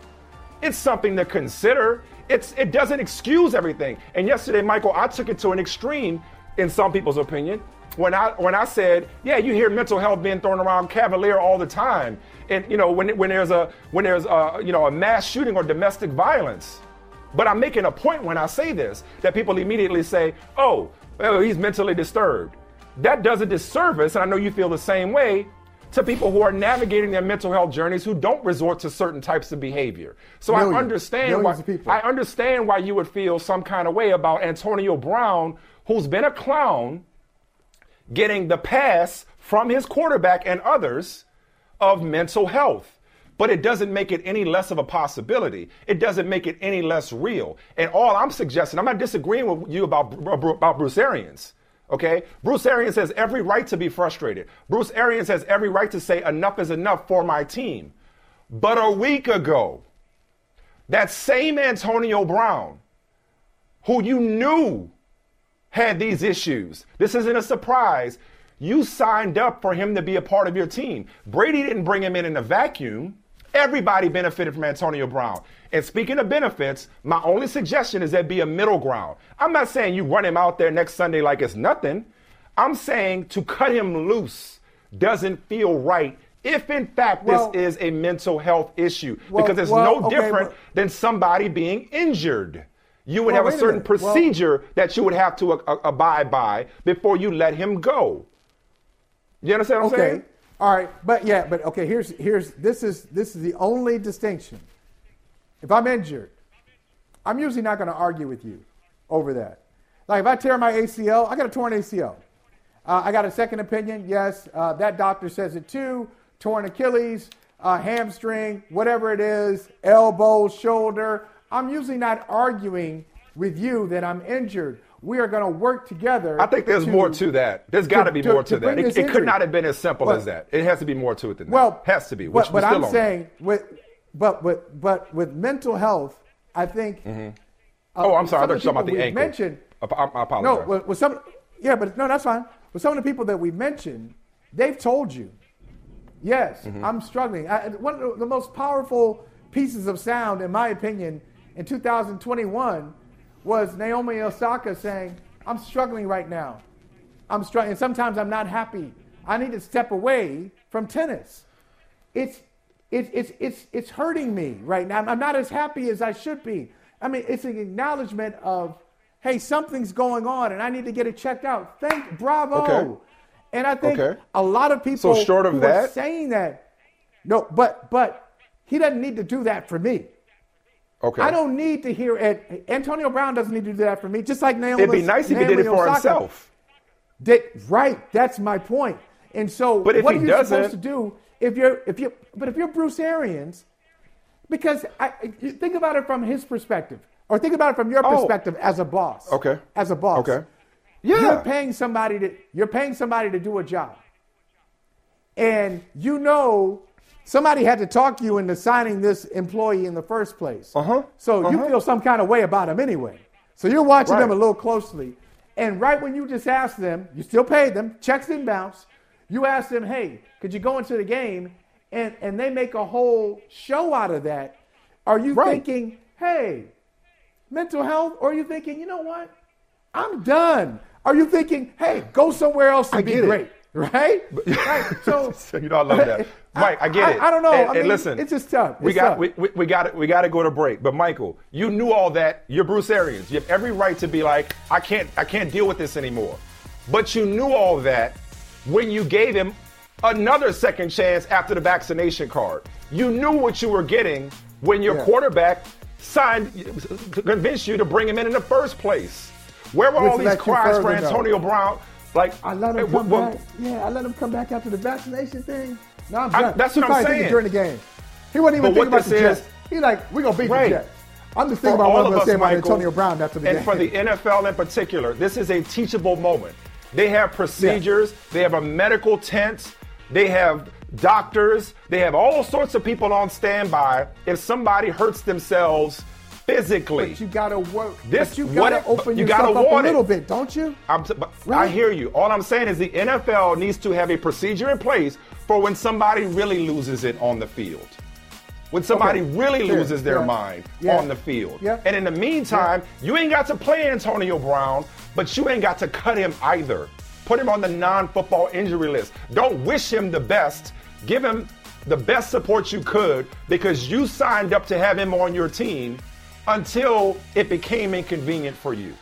It's something to consider. It's it doesn't excuse everything. And yesterday, Michael, I took it to an extreme in some people's opinion when I when I said, yeah, you hear mental health being thrown around cavalier all the time, and you know when when there's a when there's a you know a mass shooting or domestic violence. But I'm making a point when I say this that people immediately say, oh, well, he's mentally disturbed. That does a disservice, and I know you feel the same way to people who are navigating their mental health journeys who don't resort to certain types of behavior. So Million, I understand why I understand why you would feel some kind of way about Antonio Brown, who's been a clown, getting the pass from his quarterback and others of mental health. But it doesn't make it any less of a possibility. It doesn't make it any less real. And all I'm suggesting, I'm not disagreeing with you about, about Bruce Arians. Okay? Bruce Arians has every right to be frustrated. Bruce Arians has every right to say, enough is enough for my team. But a week ago, that same Antonio Brown, who you knew had these issues, this isn't a surprise. You signed up for him to be a part of your team. Brady didn't bring him in in a vacuum. Everybody benefited from Antonio Brown. And speaking of benefits, my only suggestion is there be a middle ground. I'm not saying you run him out there next Sunday like it's nothing. I'm saying to cut him loose doesn't feel right if in fact well, this is a mental health issue well, because it's well, no okay, different but, than somebody being injured. You would have a certain a procedure that you would have to uh, abide by before you let him go. You understand what I'm okay. saying? All right, but yeah, but okay. Here's here's this is this is the only distinction. If I'm injured, I'm usually not going to argue with you over that. Like if I tear my ACL, I got a torn ACL. Uh, I got a second opinion. Yes, uh, that doctor says it too. Torn Achilles, uh, hamstring, whatever it is, elbow, shoulder. I'm usually not arguing with you that I'm injured we are going to work together. I think there's to, more to that. There's got to be more to, to that. It, it, could not have been as simple as that. It has to be more to it than well, that. Well, has to be. Which but, but I'm saying with but but but with mental health, I think. Mm-hmm. oh, I'm sorry. I thought you were talking about the ankle. Mentioned, I, I apologize. no, with, with some, yeah, but no, that's fine. With some of the people that we mentioned, they've told you, yes, Mm-hmm. I'm struggling. I, one of the most powerful pieces of sound, in my opinion, in 2021 was Naomi Osaka saying, "I'm struggling right now. I'm struggling. And sometimes I'm not happy. I need to step away from tennis. It's it's it's it's it's hurting me right now. I'm not as happy as I should be. I mean, it's an acknowledgement of, hey, something's going on, and I need to get it checked out. Thank, bravo. Okay. And I think Okay. a lot of people So short of who are that- saying that, no, but but he doesn't need to do that for me. Okay. I don't need to hear it. Antonio Brown doesn't need to do that for me. Just like Naomi. It'd be nice if he did it for Osaka. himself. That, right. That's my point. And so, But if what he are you doesn't- supposed to do if you're if you? But if you're Bruce Arians, because I, think about it from his perspective, or think about it from your Oh. perspective as a boss. Okay. As a boss. Okay. Yeah. You're paying somebody to you're paying somebody to do a job, and you know somebody had to talk you into signing this employee in the first place. Uh-huh. So you Uh-huh. feel some kind of way about him anyway. So you're watching them a little closely, and right when you just asked them, you still paid them, checks didn't bounce. You asked them, hey, could you go into the game? And and they make a whole show out of that. Are you Right. thinking, hey, mental health, or are you thinking, you know what? I'm done. Are you thinking, hey, go somewhere else and I be get it. great? Right? right. So you know, I love that. Mike, I get it. I, don't know. And, I mean, listen, it's just tough. we got tough. we, we, we got we got to go to break. But Michael, you knew all that. You're Bruce Arians. You have every right to be like, I can't I can't deal with this anymore. But you knew all that when you gave him another second chance after the vaccination card. You knew what you were getting when your Yeah. quarterback signed convinced you to bring him in in the first place. Where were Which all these cries for. Antonio Brown? Like I let him come back. Yeah, I let him come back after the vaccination thing. No, I'm I- done. that's He what I'm saying. during the game. He wasn't even But thinking about the Jets. is- He like, we're gonna beat Right. the Jets. I'm just thinking For about what I'm gonna say about Michael, Antonio Brown after the and game. for the NFL in particular, this is a teachable moment. They have procedures, they have a medical tent, they have doctors, they have all sorts of people on standby if somebody hurts themselves physically. but you gotta work. This- you gotta open you yourself gotta up a want it. little bit, don't you? I'm t- but I hear you. All I'm saying is the NFL needs to have a procedure in place for when somebody really loses it on the field. When somebody Okay. really loses their Yeah. mind Yeah. on the field. Yeah. And in the meantime, you ain't got to play Antonio Brown, but you ain't got to cut him either. Put him on the non football injury list. Don't wish him the best. Give him the best support you could because you signed up to have him on your team until it became inconvenient for you.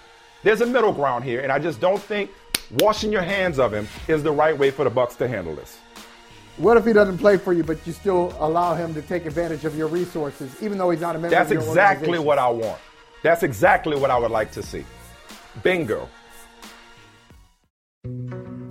There's a middle ground here, and I just don't think washing your hands of him is the right way for the Bucks to handle this. What if he doesn't play for you, but you still allow him to take advantage of your resources, even though he's not a member That's of your exactly what I want. That's exactly what I would like to see. Bingo.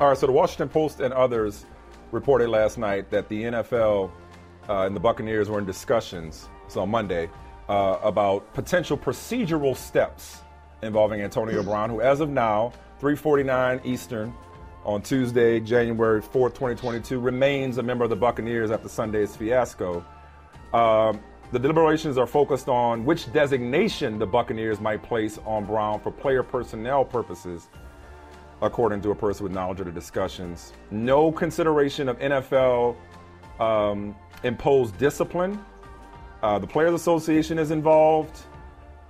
All right, so the Washington Post and others reported last night that the NFL uh, and the Buccaneers were in discussions, so on Monday, uh, about potential procedural steps involving Antonio Brown, who, as of now, 3:49 Eastern on Tuesday, January 4th, 2022, remains a member of the Buccaneers after Sunday's fiasco. Um, the deliberations are focused on which designation the Buccaneers might place on Brown for player personnel purposes according to a person with knowledge of the discussions. No consideration of NFL um, imposed discipline. Uh, the Players Association is involved,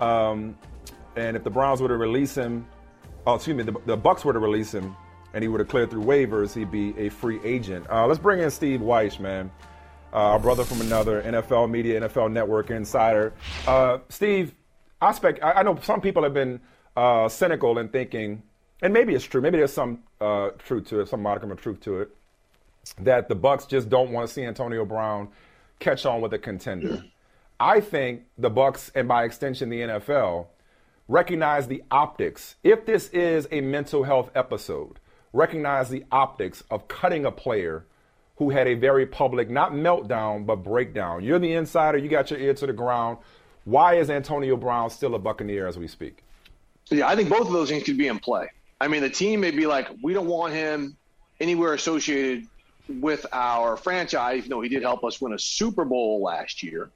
um, and if the Browns were to release him, oh, excuse me, the, the Bucks were to release him, and he would have cleared through waivers, he'd be a free agent. Uh, let's bring in Steve Wyche, man, uh, our brother from another NFL media, NFL Network insider. Uh, Steve, I, spec- I I know some people have been uh, cynical in thinking and maybe it's true. Maybe there's some uh, truth to it, some modicum of truth to it. that the Bucks just don't want to see Antonio Brown catch on with a contender. I think the Bucks and by extension the NFL recognize the optics. If this is a mental health episode, recognize the optics of cutting a player who had a very public, not meltdown, but breakdown. You're the insider, you got your ear to the ground. Why is Antonio Brown still a Buccaneer as we speak? Yeah, I think both of those things could be in play. I mean, the team may be like, we don't want him anywhere associated with our franchise, even though he did help us win a Super Bowl last year.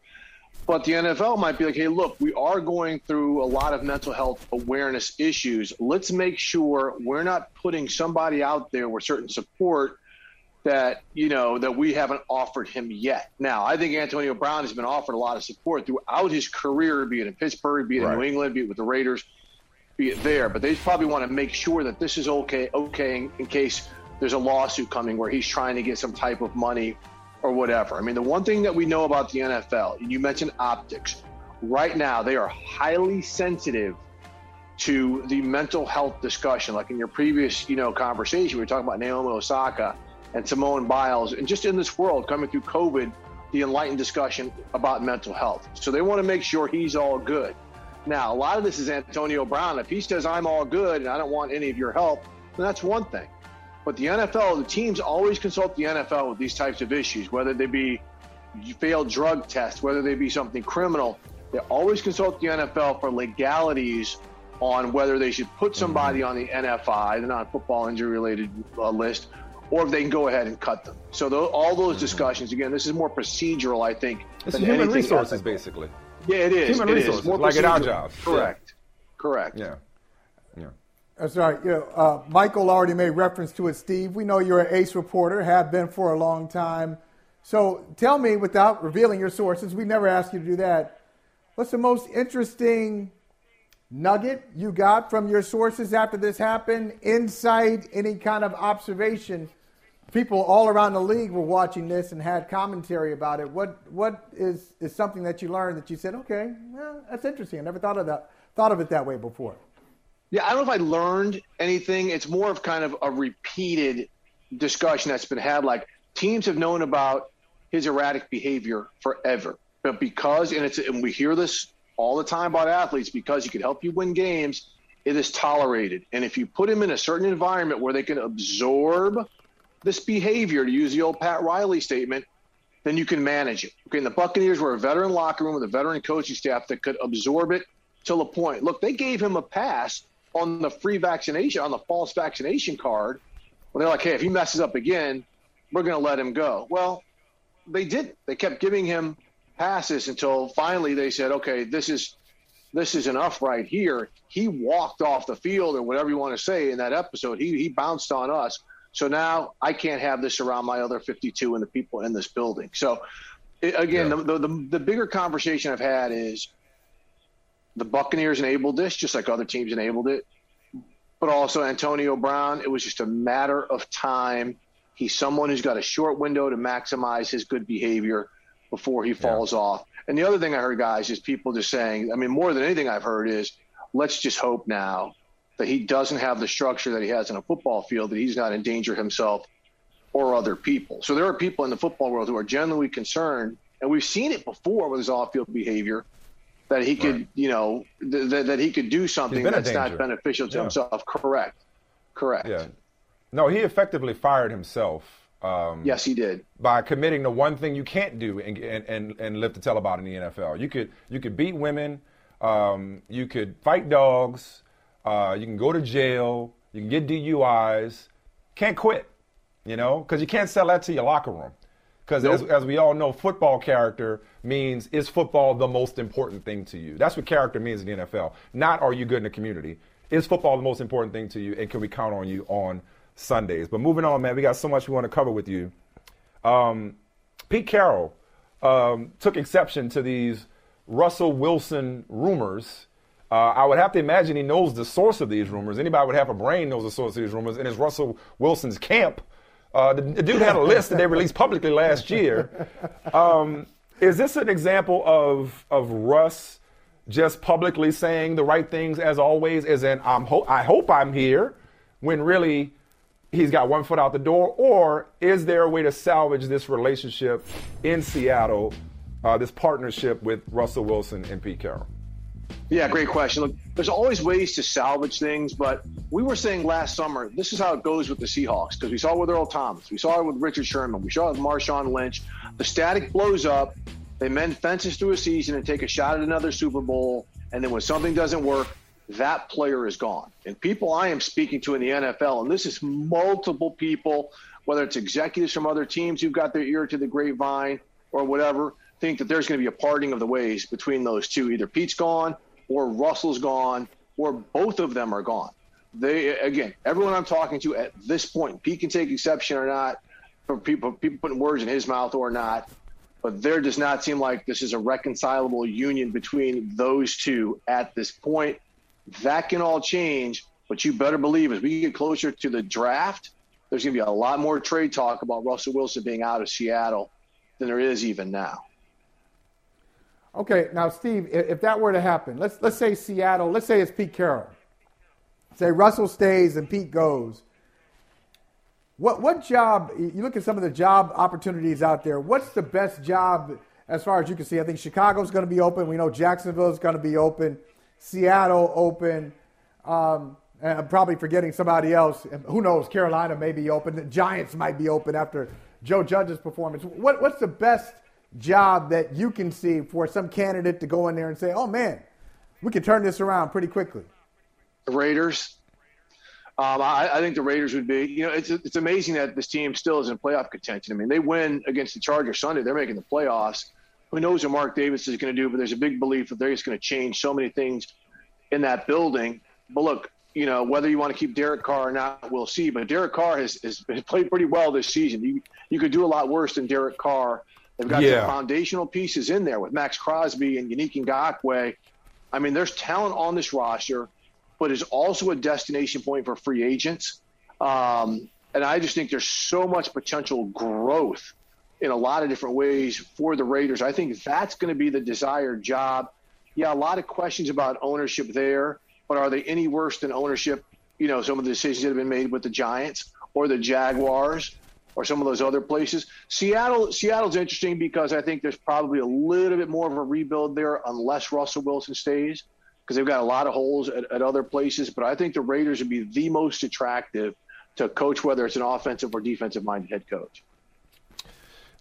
But the NFL might be like, hey, look, we are going through a lot of mental health awareness issues. Let's make sure we're not putting somebody out there with certain support that, you know, that we haven't offered him yet. Now, I think Antonio Brown has been offered a lot of support throughout his career, be it in Pittsburgh, be it right. in New England, be it with the Raiders, be it there. But they probably want to make sure that this is okay, okay in, in case there's a lawsuit coming where he's trying to get some type of money or whatever. I mean, the one thing that we know about the NFL, and you mentioned optics, right now they are highly sensitive to the mental health discussion. Like in your previous, you know, conversation, we were talking about Naomi Osaka and Simone Biles, and just in this world coming through COVID, the enlightened discussion about mental health. So they want to make sure he's all good. Now, a lot of this is Antonio Brown. If he says I'm all good and I don't want any of your help, then that's one thing. But the NFL, the teams always consult the NFL with these types of issues, whether they be failed drug tests, whether they be something criminal. They always consult the NFL for legalities on whether they should put somebody on the NFI, the non-football injury-related uh, list, or if they can go ahead and cut them. So those, all those discussions, again, this is more procedural, I think. It's human resources, else. basically. Yeah, it is. Human it resources, is. More like at our jobs. Correct. Yeah. Correct. Yeah. Yeah. That's right. You know, uh, Michael already made reference to it, Steve. We know you're an ace reporter, have been for a long time. So tell me, without revealing your sources, we never ask you to do that. What's the most interesting nugget you got from your sources after this happened? Insight, any kind of observation? People all around the league were watching this and had commentary about it. What what is, is something that you learned that you said, okay, well, that's interesting. I never thought of that thought of it that way before. Yeah, I don't know if I learned anything. It's more of kind of a repeated discussion that's been had. Like teams have known about his erratic behavior forever, but because and it's and we hear this all the time about athletes because he could help you win games. It is tolerated, and if you put him in a certain environment where they can absorb this behavior, to use the old Pat Riley statement, then you can manage it. Okay, and the Buccaneers were a veteran locker room with a veteran coaching staff that could absorb it till a point. Look, they gave him a pass on the free vaccination, on the false vaccination card, when they're like, hey, if he messes up again, we're going to let him go. Well, they didn't. They kept giving him passes until finally they said, okay, this is this is enough right here. He walked off the field or whatever you want to say in that episode. He he bounced on us. So now I can't have this around my other 52 and the people in this building. So again, yeah. the, the the bigger conversation I've had is the Buccaneers enabled this, just like other teams enabled it. But also Antonio Brown, it was just a matter of time. He's someone who's got a short window to maximize his good behavior before he falls yeah. off. And the other thing I heard, guys, is people just saying, I mean, more than anything I've heard is, let's just hope now that he doesn't have the structure that he has in a football field, that he's not in danger himself or other people. So there are people in the football world who are genuinely concerned, and we've seen it before with his off-field behavior that he could, right. you know, th- th- that he could do something that's not beneficial to yeah. himself. Correct. Correct. Yeah. No, he effectively fired himself. Um, yes, he did. By committing to one thing you can't do and, and, and, and live to tell about in the NFL. You could you could beat women, um, you could fight dogs, uh, you can go to jail, you can get DUIs. Can't quit, you know, because you can't sell that to your locker room. Because nope. as, as we all know, football character means is football the most important thing to you? That's what character means in the NFL. Not are you good in the community. Is football the most important thing to you, and can we count on you on Sundays? But moving on, man, we got so much we want to cover with you. Um, Pete Carroll um, took exception to these Russell Wilson rumors. Uh, I would have to imagine he knows the source of these rumors. Anybody would have a brain knows the source of these rumors, and it's Russell Wilson's camp uh, the, the, dude had a list that they released publicly last year. Um, is this an example of of Russ just publicly saying the right things as always? As in, I'm ho- I hope I'm here, when really he's got one foot out the door, or is there a way to salvage this relationship in Seattle, uh, this partnership with Russell Wilson and Pete Carroll? Yeah, great question. Look, there's always ways to salvage things, but we were saying last summer, this is how it goes with the Seahawks because we saw it with Earl Thomas, we saw it with Richard Sherman, we saw it with Marshawn Lynch. The static blows up, they mend fences through a season and take a shot at another Super Bowl, and then when something doesn't work, that player is gone. And people I am speaking to in the NFL, and this is multiple people, whether it's executives from other teams who've got their ear to the grapevine or whatever, think that there's going to be a parting of the ways between those two. Either Pete's gone or Russell's gone or both of them are gone. They again, everyone I'm talking to at this point, Pete can take exception or not for people people putting words in his mouth or not, but there does not seem like this is a reconcilable union between those two at this point. That can all change, but you better believe as we get closer to the draft, there's going to be a lot more trade talk about Russell Wilson being out of Seattle than there is even now. Okay, now Steve, if that were to happen, let's let's say Seattle, let's say it's Pete Carroll. Say Russell stays and Pete goes. What what job? You look at some of the job opportunities out there. What's the best job as far as you can see? I think Chicago's going to be open. We know Jacksonville is going to be open. Seattle open. Um, and I'm probably forgetting somebody else. Who knows? Carolina may be open. The Giants might be open after Joe Judge's performance. What, what's the best job that you can see for some candidate to go in there and say, oh man, we can turn this around pretty quickly? The Raiders. Um, I, I, think the Raiders would be, you know, it's, it's amazing that this team still is in playoff contention. I mean, they win against the Chargers Sunday. They're making the playoffs. Who knows what Mark Davis is going to do, but there's a big belief that they're just going to change so many things in that building. But look, you know, whether you want to keep Derek Carr or not, we'll see. But Derek Carr has, has played pretty well this season. You, you could do a lot worse than Derek Carr They've got yeah. some foundational pieces in there with Maxx Crosby and Yannick Ngakoue. I mean, there's talent on this roster, but it's also a destination point for free agents. Um, and I just think there's so much potential growth in a lot of different ways for the Raiders. I think that's going to be the desired job. Yeah, a lot of questions about ownership there, but are they any worse than ownership? You know, some of the decisions that have been made with the Giants or the Jaguars or some of those other places. Seattle, Seattle's interesting because I think there's probably a little bit more of a rebuild there unless Russell Wilson stays because they've got a lot of holes at, at, other places. But I think the Raiders would be the most attractive to coach, whether it's an offensive or defensive minded head coach.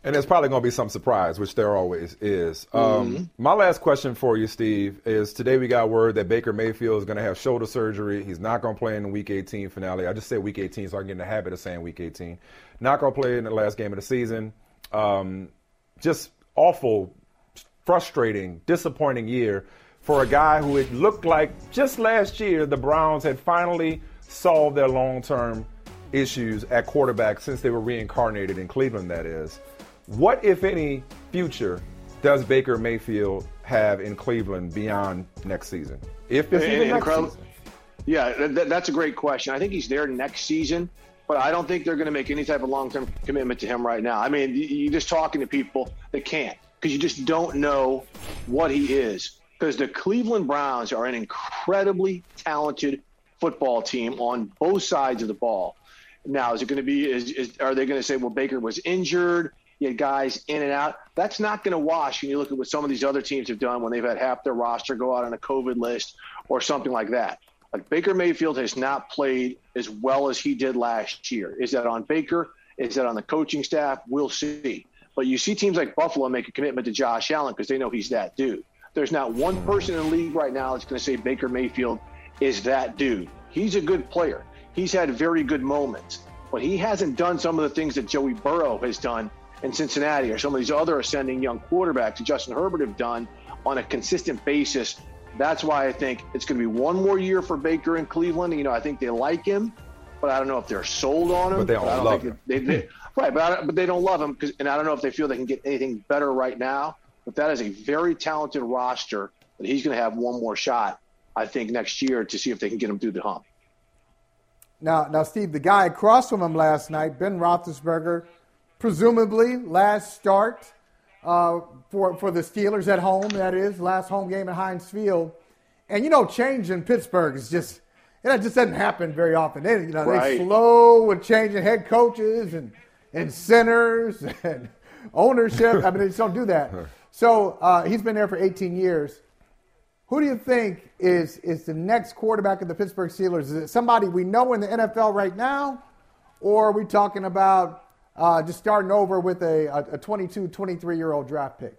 And there's probably going to be some surprise, which there always is. Um, mm-hmm. My last question for you, Steve, is today we got word that Baker Mayfield is going to have shoulder surgery. He's not going to play in the Week 18 finale. I just say Week 18 so I can get in the habit of saying Week 18. Not going to play in the last game of the season. Um, just awful, frustrating, disappointing year for a guy who it looked like just last year the Browns had finally solved their long-term issues at quarterback since they were reincarnated in Cleveland, that is. What, if any, future does Baker Mayfield have in Cleveland beyond next season? If it's even next season. Yeah, that, that's a great question. I think he's there next season, but I don't think they're going to make any type of long-term commitment to him right now. I mean, you're just talking to people that can't because you just don't know what he is. Because the Cleveland Browns are an incredibly talented football team on both sides of the ball. Now, is it going to be? Is, is are they going to say, well, Baker was injured? You had guys in and out. That's not going to wash when you look at what some of these other teams have done when they've had half their roster go out on a COVID list or something like that. Like Baker Mayfield has not played as well as he did last year. Is that on Baker? Is that on the coaching staff? We'll see. But you see teams like Buffalo make a commitment to Josh Allen because they know he's that dude. There's not one person in the league right now that's going to say Baker Mayfield is that dude. He's a good player. He's had very good moments, but he hasn't done some of the things that Joey Burrow has done in Cincinnati or some of these other ascending young quarterbacks that Justin Herbert have done on a consistent basis. That's why I think it's going to be one more year for Baker in Cleveland. You know, I think they like him, but I don't know if they're sold on him. But they don't, don't love him. They, they, right, but, but they don't love him, because, and I don't know if they feel they can get anything better right now. But that is a very talented roster that he's going to have one more shot, I think, next year to see if they can get him through the hump. Now, now, Steve, the guy across from him last night, Ben Roethlisberger, presumably last start uh, for, for the Steelers at home, that is, last home game at Heinz Field. And, you know, change in Pittsburgh is just, that just doesn't happen very often. They, you know, Right. they slow with changing head coaches and, and centers and ownership. I mean, they just don't do that. So uh, he's been there for 18 years. Who do you think is is the next quarterback of the Pittsburgh Steelers? Is it somebody we know in the NFL right now, or are we talking about uh, just starting over with a, a 22, 23 year old draft pick?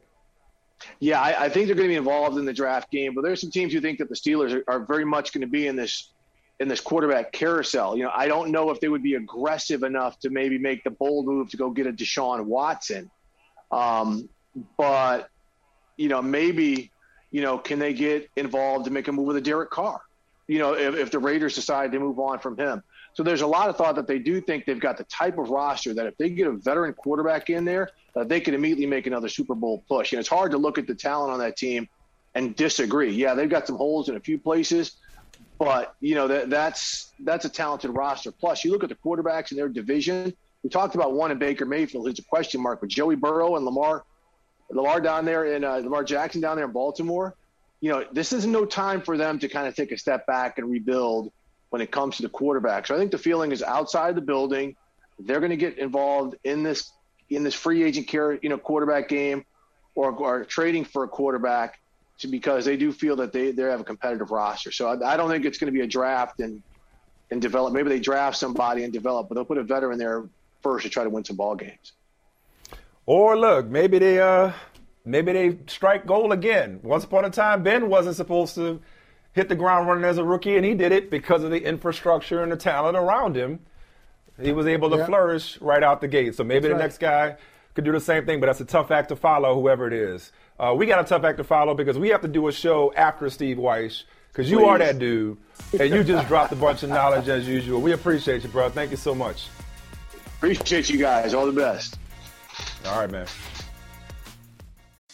Yeah, I, I think they're going to be involved in the draft game, but there's some teams who think that the Steelers are, are very much going to be in this in this quarterback carousel. You know, I don't know if they would be aggressive enough to maybe make the bold move to go get a Deshaun Watson, um, but you know, maybe you know, can they get involved to make a move with a Derek Carr? You know, if, if the Raiders decide to move on from him. So there's a lot of thought that they do think they've got the type of roster that if they get a veteran quarterback in there, uh, they could immediately make another Super Bowl push. And it's hard to look at the talent on that team and disagree. Yeah, they've got some holes in a few places, but you know that that's that's a talented roster. Plus, you look at the quarterbacks in their division. We talked about one in Baker Mayfield, who's a question mark, with Joey Burrow and Lamar, Lamar down there in uh, Lamar Jackson down there in Baltimore. You know, this is no time for them to kind of take a step back and rebuild when it comes to the quarterback. So I think the feeling is outside the building. They're going to get involved in this in this free agent care, you know, quarterback game, or, or trading for a quarterback, to, because they do feel that they they have a competitive roster. So I, I don't think it's going to be a draft and and develop. Maybe they draft somebody and develop, but they'll put a veteran there first to try to win some ball games. Or look, maybe they uh maybe they strike gold again. Once upon a time, Ben wasn't supposed to hit the ground running as a rookie, and he did it because of the infrastructure and the talent around him. He was able to Yeah. flourish right out the gate. So maybe That's the right. next guy could do the same thing, but that's a tough act to follow, whoever it is. Uh, we got a tough act to follow because we have to do a show after Steve Wyche because you are that dude, and you just dropped a bunch of knowledge as usual. We appreciate you, bro. Thank you so much. Appreciate you guys. All the best. All right, man.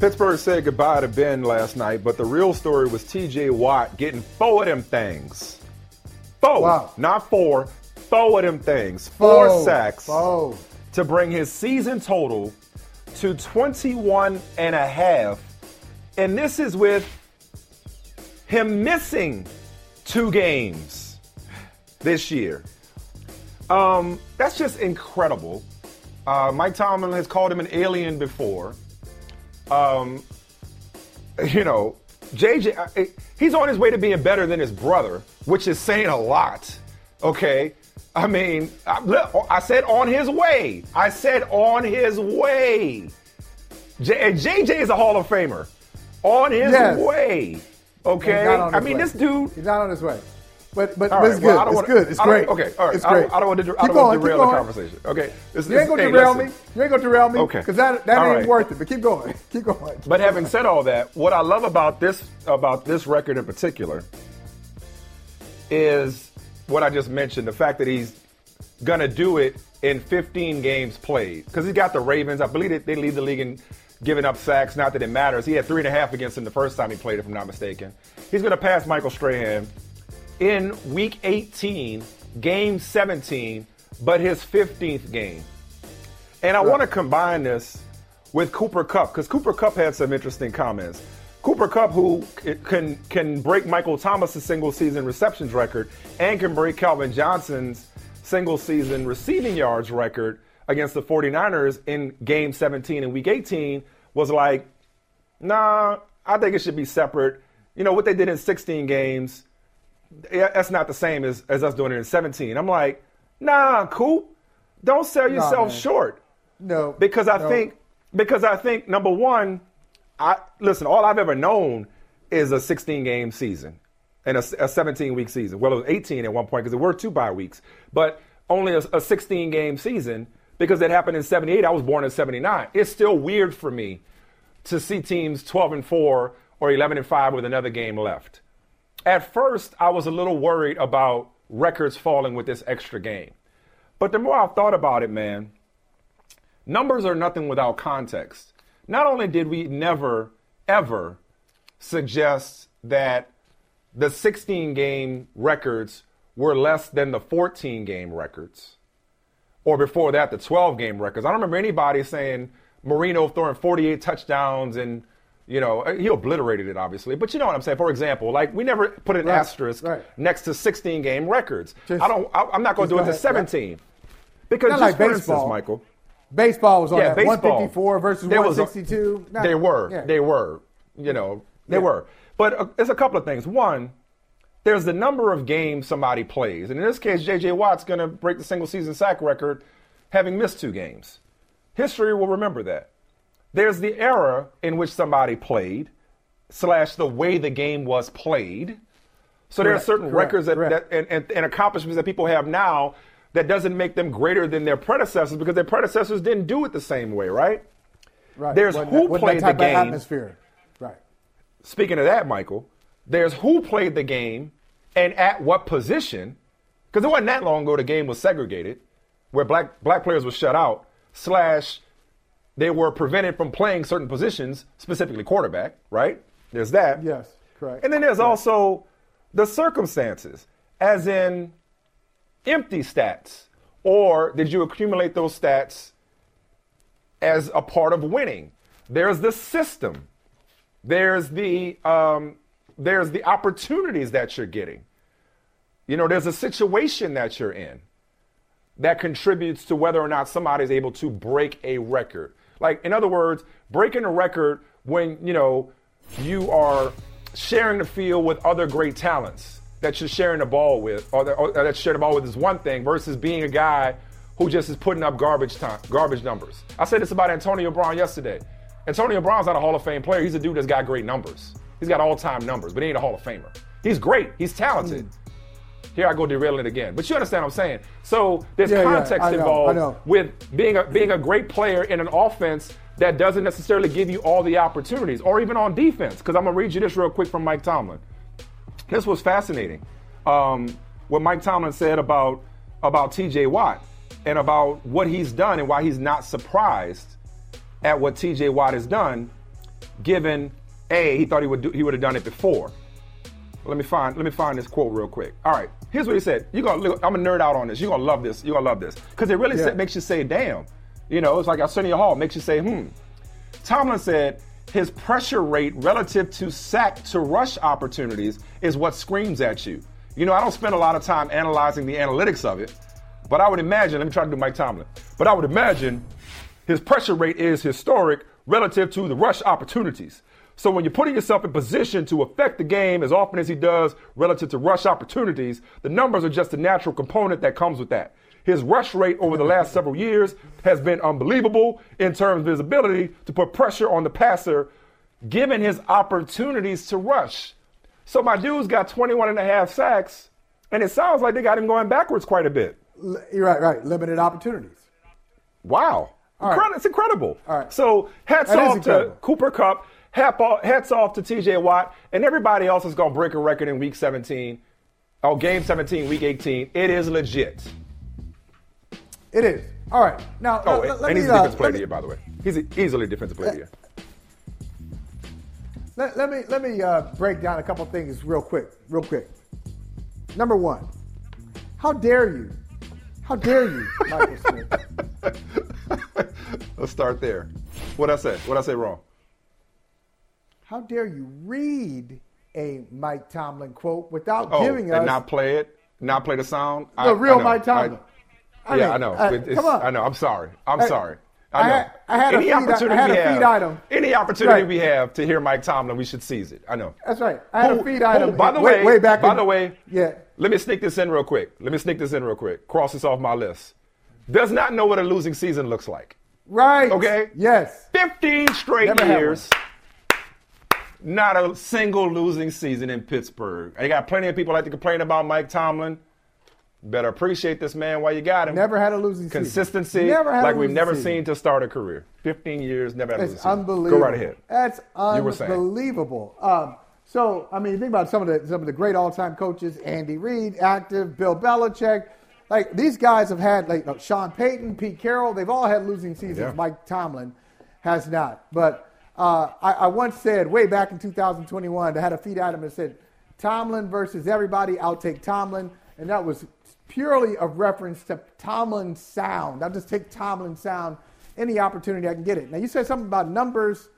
Pittsburgh said goodbye to Ben last night, but the real story was TJ Watt getting four of them things. Four, Wow. not four, four of them things. Four Foe. sacks Foe. to bring his season total to 21 and a half. And this is with him missing two games this year. Um, that's just incredible. Uh, Mike Tomlin has called him an alien before. Um, you know, JJ, he's on his way to being better than his brother, which is saying a lot. Okay. I mean, I, I said on his way. I said on his way. J, and JJ is a Hall of Famer. On his Yes. way. Okay. He's not on I mean, way. this dude. He's not on his way. But but, right, it's well, good. Don't it's wanna- good. It's great. Okay, all right. It's great. I don't want to, I Keep don't want going, to keep derail the going. conversation. Okay. This- You ain't gonna hey, derail listen. me. You ain't gonna derail me. Okay. Because that that All ain't right. worth it. But keep going. Keep going. But having said all that, what I love about this about this record in particular is what I just mentioned, the fact that he's gonna do it in 15 games played. Because he got the Ravens. I believe that they lead the league in giving up sacks. Not that it matters. He had three and a half against him the first time he played, if I'm not mistaken. He's gonna pass Michael Strahan in week 18, game 17, but his 15th game. And I want to combine this with Cooper Kupp because Cooper Kupp had some interesting comments. Cooper Kupp, who can can break Michael Thomas's single season receptions record and can break Calvin Johnson's single season receiving yards record against the 49ers in game 17 and week 18, was like, nah, I think it should be separate. You know, what they did in 16 games, that's not the same as, as us doing it in 17. I'm like, nah, cool. don't sell yourself man. short No. because I no. think because I think number one, I listen. All I've ever known is a 16 game season and a, a 17 week season. Well, it was 18 at one point because there were two bye weeks, but only a, a 16 game season because it happened in 78. I was born in 79. It's still weird for me to see teams 12 and 4 or 11 and 5 with another game left. At first, I was a little worried about records falling with this extra game. But the more I've thought about it, man, numbers are nothing without context. Not only did we never, ever suggest that the 16 game records were less than the 14 game records, or before that, the 12 game records. I don't remember anybody saying Marino throwing 48 touchdowns and you know, he obliterated it, obviously. But you know what I'm saying? For example, like we never put an Right, asterisk right. next to 16 game records. Just- I don't. I, I'm not going to do go it to ahead, 17 because Not just like for baseball. instance, Michael. Baseball was on Yeah, that baseball. 154 versus There was a- 162. Not- they were. yeah. They were. You know, they Yeah. were. But uh, there's a couple of things. One, there's the number of games somebody plays, and in this case, J.J. Watt's going to break the single season sack record, having missed two games. History will remember that. There's the era in which somebody played, slash the way the game was played. So there are certain correct, records that, that and, and, and accomplishments that people have now that doesn't make them greater than their predecessors because their predecessors didn't do it the same way, right? Right. There's Wasn't who that- played the game. atmosphere. Right. Speaking of that, Michael, there's who played the game and at what position. Because it wasn't that long ago the game was segregated, where black black players were shut out, slash they were prevented from playing certain positions, specifically quarterback, right? There's that. Yes. Correct. And then there's Correct. also the circumstances, as in empty stats, or did you accumulate those stats as a part of winning? There's the system. There's the um, there's the opportunities that you're getting. You know, there's a situation that you're in that contributes to whether or not somebody's able to break a record. Like, in other words, breaking a record when, you know, you are sharing the field with other great talents that you're sharing the ball with, or that, or share the ball with is one thing versus being a guy who just is putting up garbage time, garbage numbers. I said this about Antonio Brown yesterday. Antonio Brown's not a Hall of Fame player. He's a dude that's got great numbers. He's got all-time numbers, but he ain't a Hall of Famer. He's great. He's talented. Hmm. Here I go derailing again. But you understand what I'm saying. So there's Yeah, yeah, context I know, involved with being a being a great player in an offense that doesn't necessarily give you all the opportunities, or even on defense. Because I'm gonna read you this real quick from Mike Tomlin. This was fascinating. Um, what Mike Tomlin said about about T.J. Watt and about what he's done and why he's not surprised at what T.J. Watt has done, given a he thought he would do, he would have done it before. Let me find let me find this quote real quick. All right, here's what he said. You gonna look, I'm gonna nerd out on this. You're gonna love this. You're gonna love this because it really Yeah. makes you say, "Damn." You know, it's like Arsenio Hall makes you say, "Hmm." Tomlin said his pressure rate relative to sack to rush opportunities is what screams at you. You know, I don't spend a lot of time analyzing the analytics of it, but I would imagine. Let me try to do Mike Tomlin. But I would imagine his pressure rate is historic relative to the rush opportunities. So when you're putting yourself in position to affect the game as often as he does relative to rush opportunities, the numbers are just a natural component that comes with that. His rush rate over the last several years has been unbelievable in terms of his ability to put pressure on the passer, given his opportunities to rush. So my dude's got 21 and a half sacks, and it sounds like they got him going backwards quite a bit. You're right, right. Limited opportunities. Wow. All right. Incredi- It's incredible. All right. So hats That off to. Cooper Kupp. Hats off to TJ Watt. And everybody else is going to break a record in week 17. Oh, game 17, week 18. It is legit. It is. All right. Now, Oh, let- and, let he's me, a uh, player of the year, by the way. He's a, easily defensive player of the year. Let, let me let me uh, break down a couple things real quick, real quick. Number one, how dare you? How dare you, Michael Smith? Let's start there. What I say? What I say wrong? How dare you read a Mike Tomlin quote without Oh, giving and not play it, not play the sound. the real Mike Tomlin? I, I yeah, mean, I know. uh, It- come on. I know. I'm sorry. I'm I- sorry. I I know. had- I had a any feed- I opportunity had a we have, item. any opportunity Right. we have to hear Mike Tomlin, we should seize it. I know. That's right. I had Who- a feed who- item. by the way, way, way back. by in- the way, yeah. Let me sneak this in real quick. Let me sneak this in real quick. Cross this off my list. Does not know what a losing season looks like. Right. Okay. Yes. 15 straight Never years. Not a single losing season in Pittsburgh. I got plenty of people like to complain about Mike Tomlin. Better appreciate this man while you got him. Never had a losing season. Consistency, Never had a like we've never season. seen to start a career. 15 years, never had a losing It's season. unbelievable. Go right ahead. That's You unbelievable. Um, so, I mean, think about some of the some of the great all-time coaches: Andy Reid, active, Bill Belichick. Like these guys have had like you know, Sean Payton, Pete Carroll. They've all had losing seasons. Yeah. Mike Tomlin has not. But uh, I, I once said way back in 2021, I had a feed item that said Tomlin versus everybody. I'll take Tomlin, and that was purely a reference to Tomlin's sound. I'll just take Tomlin's sound any opportunity I can get it. Now you said something about numbers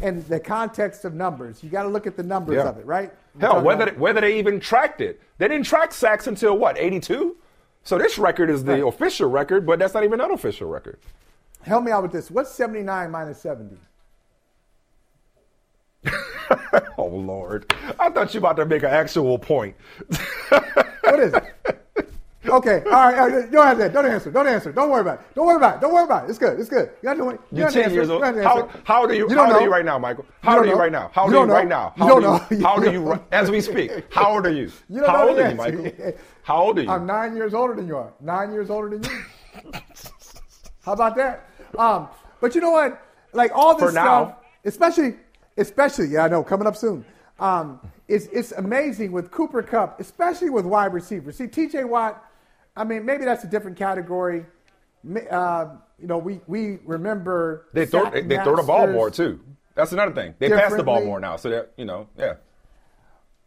and the context of numbers. You got to look at the numbers Yeah. of it, right? Hell, whether talking whether they even tracked it, they didn't track sacks until what 82. So this record is the Right. official record, but that's not even an official record. help me out with this. What's 79 minus 70? Oh Lord, I thought you about to make an actual point. What is it? Okay, all right, all right, don't have that. Don't answer. Don't answer. Don't worry about it. Don't worry about it. Don't worry about it. It's good. It's good. You got to you You're don't have to 10 years answer. old. You don't have How, how old are you? You how don't old are you know. right now, Michael? How old are you know. right now? How old are you right know. now? You don't you? know. How old are You you? don't right- As we speak, how old are you? You don't How know old are you. Michael? How old are you? I'm nine years older than you are. Nine years older than you. How about that? Um, but you know what? Like all this For now. stuff, especially, especially, yeah, I know, coming up soon. Um, it's it's amazing with Cooper Kupp, especially with wide receivers. See, T.J. Watt. I mean, maybe that's a different category. Uh, you know, we we remember They throw they, they throw the ball more too. That's another thing. They pass the ball more now, so that you know, yeah.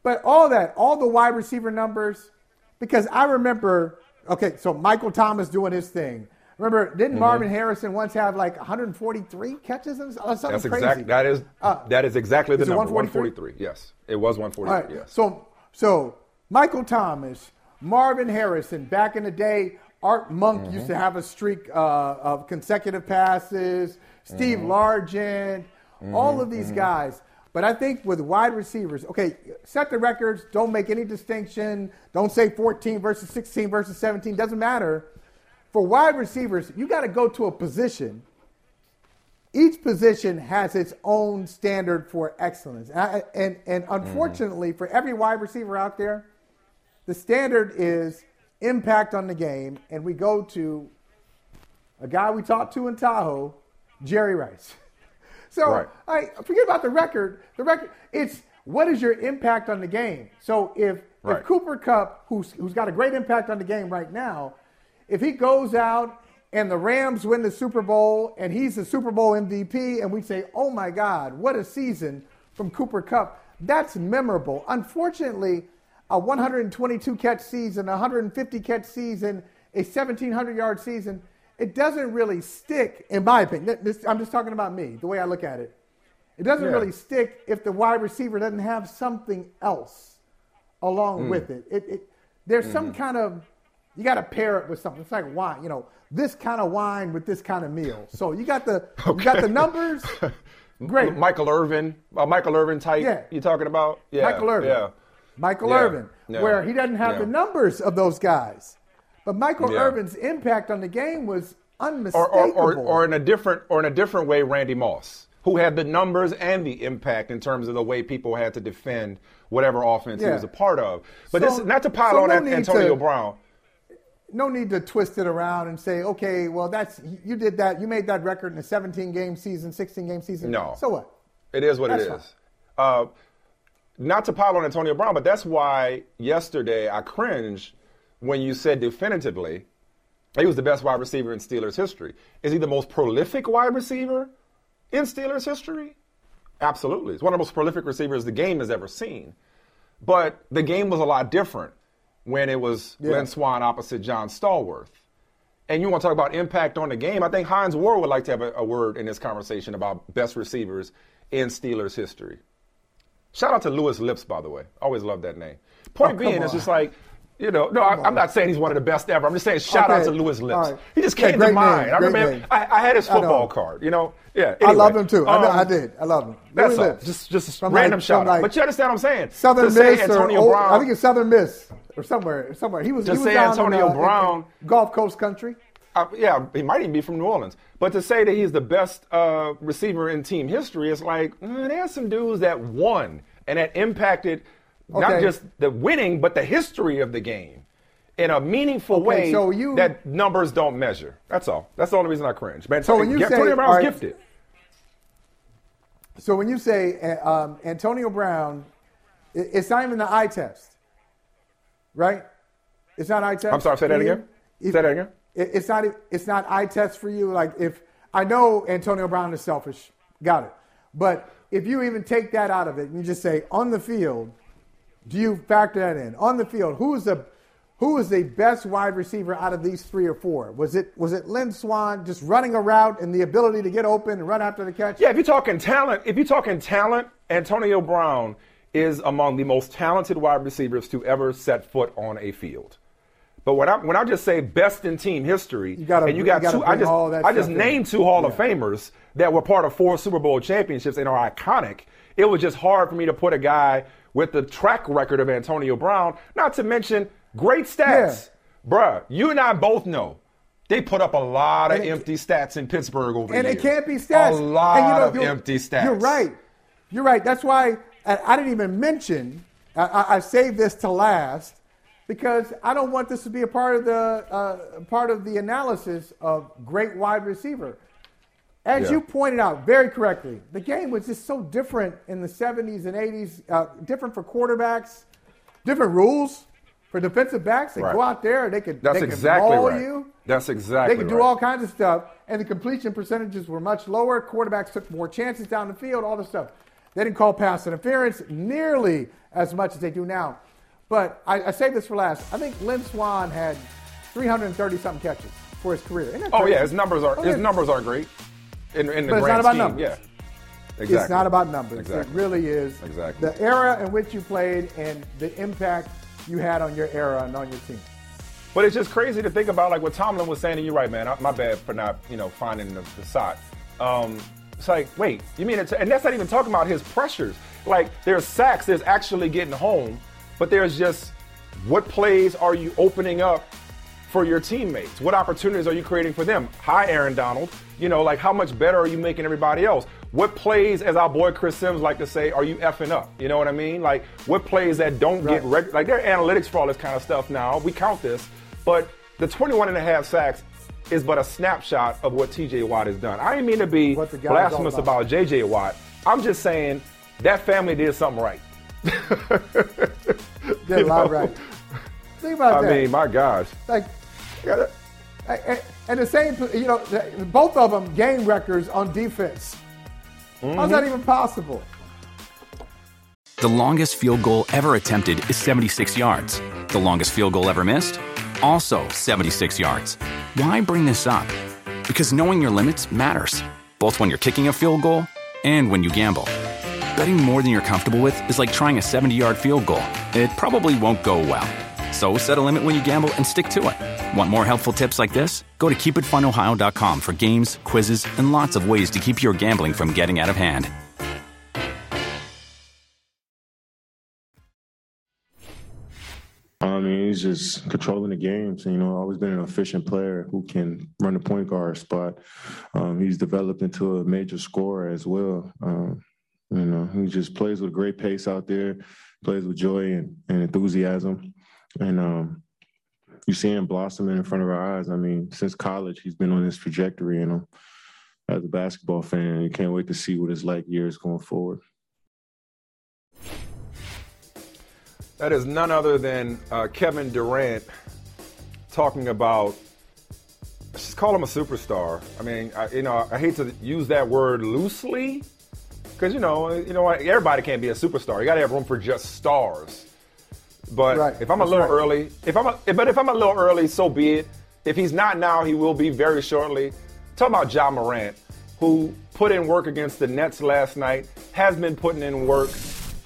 But all that, all the wide receiver numbers, because I remember, okay, so Michael Thomas doing his thing. Remember, Mm-hmm. didn't Marvin Harrison once have like 143 catches or something That's crazy? exact. That is Uh, that is exactly the is number. 143? 143. Yes, it was 143. right. Yes. So, so Michael Thomas, Marvin Harrison, back in the day, Art Monk Mm-hmm. used to have a streak uh, of consecutive passes. Steve Mm-hmm. Largent, all of these guys. But I think with wide receivers, okay, set the records. Don't make any distinction. Don't say 14 versus 16 versus 17. Doesn't matter. For wide receivers, you got to go to a position each position has its own standard for excellence. And, I- and, and mm-hmm. unfortunately, for every wide receiver out there, the standard is impact on the game. And we go to a guy we talked to in Tahoe, Jerry Rice. So Right. I forget about the record. The record, it's what is your impact on the game? So if, Right. if Cooper Kupp, who's, who's got a great impact on the game right now, if he goes out and the Rams win the Super Bowl and he's the Super Bowl MVP, and we say, oh my God, what a season from Cooper Kupp, that's memorable. Unfortunately, a 122 catch season, a 150 catch season, a 1,700 yard season, it doesn't really stick, in my opinion. This, I'm just talking about me, the way I look at it. It doesn't Yeah. really stick if the wide receiver doesn't have something else along Hmm. with it. it, it there's some kind of you got to pair it with something. It's like wine, you know, this kind of wine with this kind of meal. So you got the you got the numbers. Great, Michael Irvin, uh, Michael Irvin type. Yeah. you're talking about? Yeah. Michael Irvin. Yeah. Michael Yeah. Irvin, Yeah. where he doesn't have Yeah. the numbers of those guys, but Michael. Irvin's impact on the game was unmistakable. or, or, or in a different or in a different way, Randy Moss, who had the numbers and the impact in terms of the way people had to defend whatever offense he was a part of. But So- this not to pile so on no Antonio to- Brown. No need to twist it around and say, okay, well, that's you did that. You made that record in a 17 game season, 16 game season. No. So what? It is what That's it is. Uh, not to pile on Antonio Brown, but that's why yesterday I cringed when you said definitively he was the best wide receiver in Steelers history. Is he the most prolific wide receiver in Steelers history? Absolutely. He's one of the most prolific receivers the game has ever seen. But the game was a lot different when it was Yeah. Lynn Swann opposite John Stallworth. And you want to talk about impact on the game? I think Hines Ward would like to have a, a word in this conversation about best receivers in Steelers history. Shout out to Louis Lipps, by the way. Always love that name. Point Oh, being, come it's just like, you know, no, I, I'm not saying he's one of the best ever. I'm just saying shout out to Louis Lipps. Right. He just Yeah, came to mind. name, I great remember. I, I had his football card. You know, yeah. I love him too. I, know- um, I did. I love him. That's Louis all. Lips. Just, just From random like- shout out. like but you understand what I'm saying? Southern to Miss or Antonio Old- Brown. I think it's Southern Miss or somewhere. Somewhere he was. To he was say down in, Antonio uh, Brown- in Gulf Coast country. Uh, yeah, he might even be from New Orleans. But to say that he's the best uh, receiver in team history, is like mm, there's some dudes that won and that impacted not just the winning, but the history of the game. in a meaningful Okay, way so you- that numbers don't measure. That's all. That's the only reason I cringe. Man, So when you say- Antonio Brown's right. gifted. So when you say uh, um, Antonio Brown, it's not even the eye test, right? It's not eye test. I'm sorry, say that again? Say that again? It's not. It's not eye test for you. Like if I know Antonio Brown is selfish, got it. But if you even take that out of it and you just say on the field, do you factor that in? On the field, who is the who is the best wide receiver out of these three or four? Was it was it Lynn Swann just running a route and the ability to get open and run after the catch? Yeah, if you're talking talent, if you're talking talent, Antonio Brown is among the most talented wide receivers to ever set foot on a field. But when I when I just say best in team history, gotta- and you got you two, I just I just named two Hall of Famers that were part of four Super Bowl championships and are iconic. It was just hard for me to put a guy with the track record of Antonio Brown, not to mention great stats. Bruh, you and I both know they put up a lot of it- empty stats in Pittsburgh over here. and the it can't be stats. A lot And you know, of empty stats. You're right. You're right. That's why I, I didn't even mention. I, I, I saved this to last because I don't want this to be a part of the uh, part of the analysis of great wide receiver. As Yeah. you pointed out very correctly, the game was just so different in the 70s and 80s. Uh, different for quarterbacks, different rules for defensive backs. They Right. go out there, they could That's they could exactly maul right. you. That's exactly They could do right. all kinds of stuff, and the completion percentages were much lower. Quarterbacks took more chances down the field, all this stuff. They didn't call pass interference nearly as much as they do now. But I, I saved this for last. I think Lynn Swann had 330 something catches for his career. Oh yeah, his numbers are Oh, his numbers are great in, in the But it's grand not about scheme. numbers. Yeah, exactly. It's not about numbers. Exactly. It really is. Exactly. The era in which you played and the impact you had on your era and on your team. But it's just crazy to think about, like what Tomlin was saying, and you're right, man. I- My bad for not, you know, finding the, the shot. Um, it's like, wait, you mean it's, and that's not even talking about his pressures. Like there's sacks, there's actually getting home, but there's just what plays are you opening up for your teammates? What opportunities are you creating for them? Hi, Aaron Donald. You know, like how much better are you making everybody else? What plays, as our boy Chris Sims like to say, are you effing up? You know what I mean? Like what plays that don't get reg- like there are analytics for all this kind of stuff now. We count this, but the 21 and a half sacks is but a snapshot of what TJ Watt has done. I didn't mean to be What the guy's blasphemous about. about JJ Watt. I'm just saying that family did something right. Did a lot right. Think about I that. I mean, my gosh. like, and- and the same, you know, both of them game records on defense. How's that mm-hmm. even possible? The longest field goal ever attempted is 76 yards. The longest field goal ever missed? Also 76 yards. Why bring this up? Because knowing your limits matters, both when you're kicking a field goal and when you gamble. Betting more than you're comfortable with is like trying a 70 yard field goal. It probably won't go well. So set a limit when you gamble and stick to it. Want more helpful tips like this? Go to keepitfunohio.com for games, quizzes, and lots of ways to keep your gambling from getting out of hand. I mean, he's just controlling the games. You know, always been an efficient player who can run the point guard spot. Um, he's developed into a major scorer as well. Um, you know, he just plays with great pace out there, plays with joy and, and enthusiasm, and um, you see him blossoming in front of our eyes. I mean, since college, he's been on this trajectory, and as a basketball fan, you can't wait to see what his like years going forward. That is none other than uh, Kevin Durant talking about. Let's just call him a superstar. I mean, I, you know, I hate to use that word loosely, because you know, you know, everybody can't be a superstar. You got to have room for just stars. But Right. if I'm a little right. early, if I'm, a, but if I'm a little early, so be it. If he's not now, he will be very shortly. Talk about Ja Morant, who put in work against the Nets last night, has been putting in work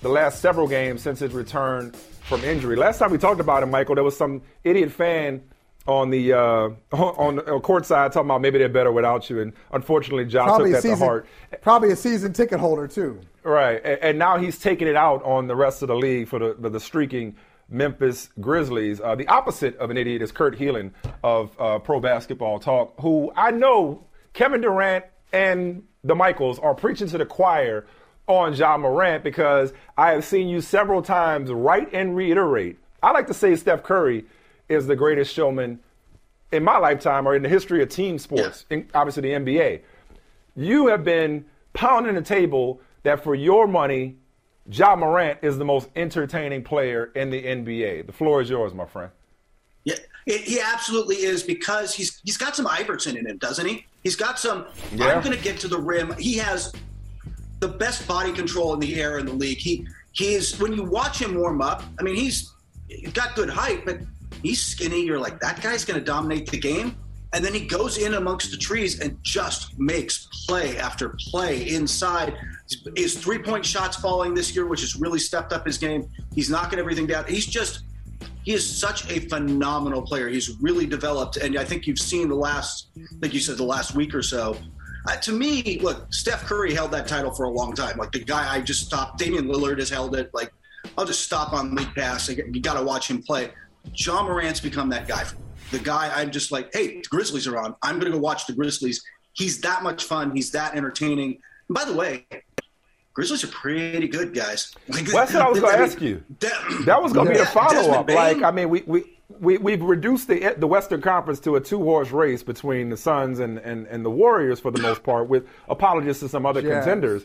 the last several games since his return from injury. Last time we talked about him, Michael, there was some idiot fan on the uh, on, on court side talking about maybe they're better without you, and unfortunately, Ja Probably took that to heart. probably a season ticket holder too. Right, and, and now he's taking it out on the rest of the league for the the, the streaking Memphis Grizzlies. Uh, the opposite of an idiot is Kurt Helin of uh, Pro Basketball Talk, who I know Kevin Durant and the Michaels are preaching to the choir on Ja Morant because I have seen you several times write and reiterate. I like to say Steph Curry is the greatest showman in my lifetime or in the history of team sports, in, obviously the NBA. You have been pounding the table that for your money, Ja Morant is the most entertaining player in the NBA. The floor is yours, my friend. Yeah, it, he absolutely is because he's he's got some Iverson in him, doesn't he? He's got some. Yeah. I'm going to get to the rim. He has the best body control in the air in the league. He he's when you watch him warm up. I mean, he's, he's got good height, but he's skinny. You're like that guy's going to dominate the game. And then he goes in amongst the trees and just makes play after play inside. His three point shots falling this year, which has really stepped up his game. He's knocking everything down. He's just, he is such a phenomenal player. He's really developed. And I think you've seen the last, like you said, the last week or so. Uh, to me, look, Steph Curry held that title for a long time. Like the guy I just stopped, Damian Lillard has held it. Like, I'll just stop on League Pass. You got to watch him play. Ja Morant's become that guy for me the guy I'm just like, hey, the Grizzlies are on. I'm going to go watch the Grizzlies. He's that much fun. He's that entertaining. And by the way, Grizzlies are pretty good, guys. Like, well, that's what I was going to ask you. That was going to be a follow up. Like, I mean, we, we, we, we've reduced the the Western Conference to a two horse race between the Suns and, and, and the Warriors for the most part, with apologies to some other Jazz. contenders.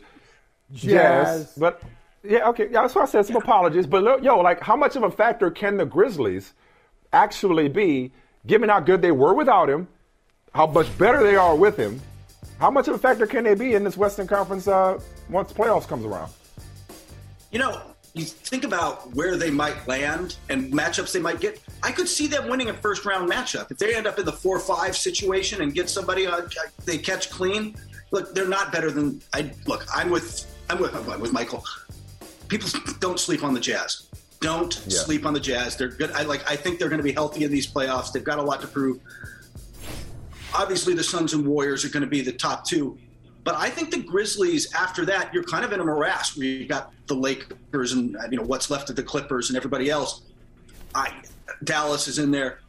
Jazz. Yes, but yeah, okay, yeah, that's why I said some apologies. But look, yo, like, how much of a factor can the Grizzlies actually be given how good they were without him, how much better they are with him, how much of a factor can they be in this Western Conference uh, once playoffs comes around? You know, you think about where they might land and matchups they might get. I could see them winning a first round matchup if they end up in the four five situation and get somebody uh, they catch clean. Look, they're not better than I. Look, I'm with I'm with I'm with Michael. People don't sleep on the Jazz. Don't yeah. sleep on the Jazz. They're good. I like. I think they're going to be healthy in these playoffs. They've got a lot to prove. Obviously, the Suns and Warriors are going to be the top two, but I think the Grizzlies. After that, you're kind of in a morass where you got the Lakers and you know what's left of the Clippers and everybody else. I Dallas is in there.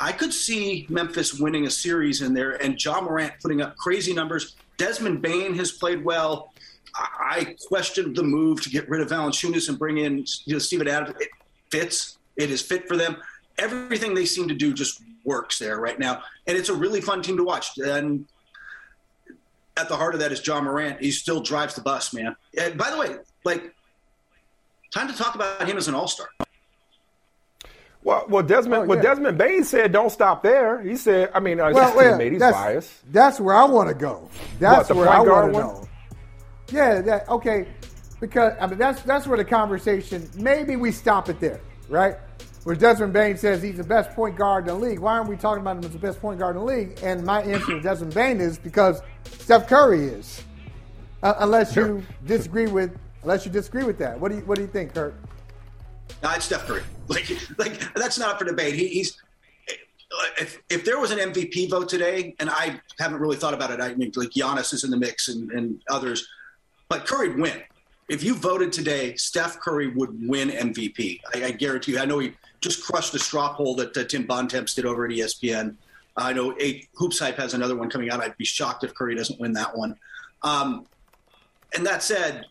I could see Memphis winning a series in there and Ja Morant putting up crazy numbers. Desmond Bane has played well. I questioned the move to get rid of Valanciunas and bring in you know, Steven Adams. It fits. It is fit for them. Everything they seem to do just works there right now, and it's a really fun team to watch. And at the heart of that is Ja Morant. He still drives the bus, man. And by the way, like, time to talk about him as an All Star. Well, well, Desmond, oh, yeah. well, Desmond Bane said, "Don't stop there." He said, "I mean, uh, well, well, teammate, he's that's, biased." That's where I want to go. That's what, where I want to know. Yeah, that okay. Because I mean that's that's where the conversation maybe we stop it there, right? Where Desmond Bane says he's the best point guard in the league. Why aren't we talking about him as the best point guard in the league? And my answer to Desmond Bane is because Steph Curry is. Uh, unless you disagree with unless you disagree with that. What do you what do you think, Kurt? No, it's Steph Curry. Like like that's not for debate. He, he's if, if there was an MVP vote today, and I haven't really thought about it, I mean, like Giannis is in the mix and, and others. But Curry'd win. If you voted today, Steph Curry would win MVP. I, I guarantee you. I know he just crushed the straw poll that uh, Tim Bontemps did over at ESPN. I know eight, Hoops Hype has another one coming out. I'd be shocked if Curry doesn't win that one. Um, and that said,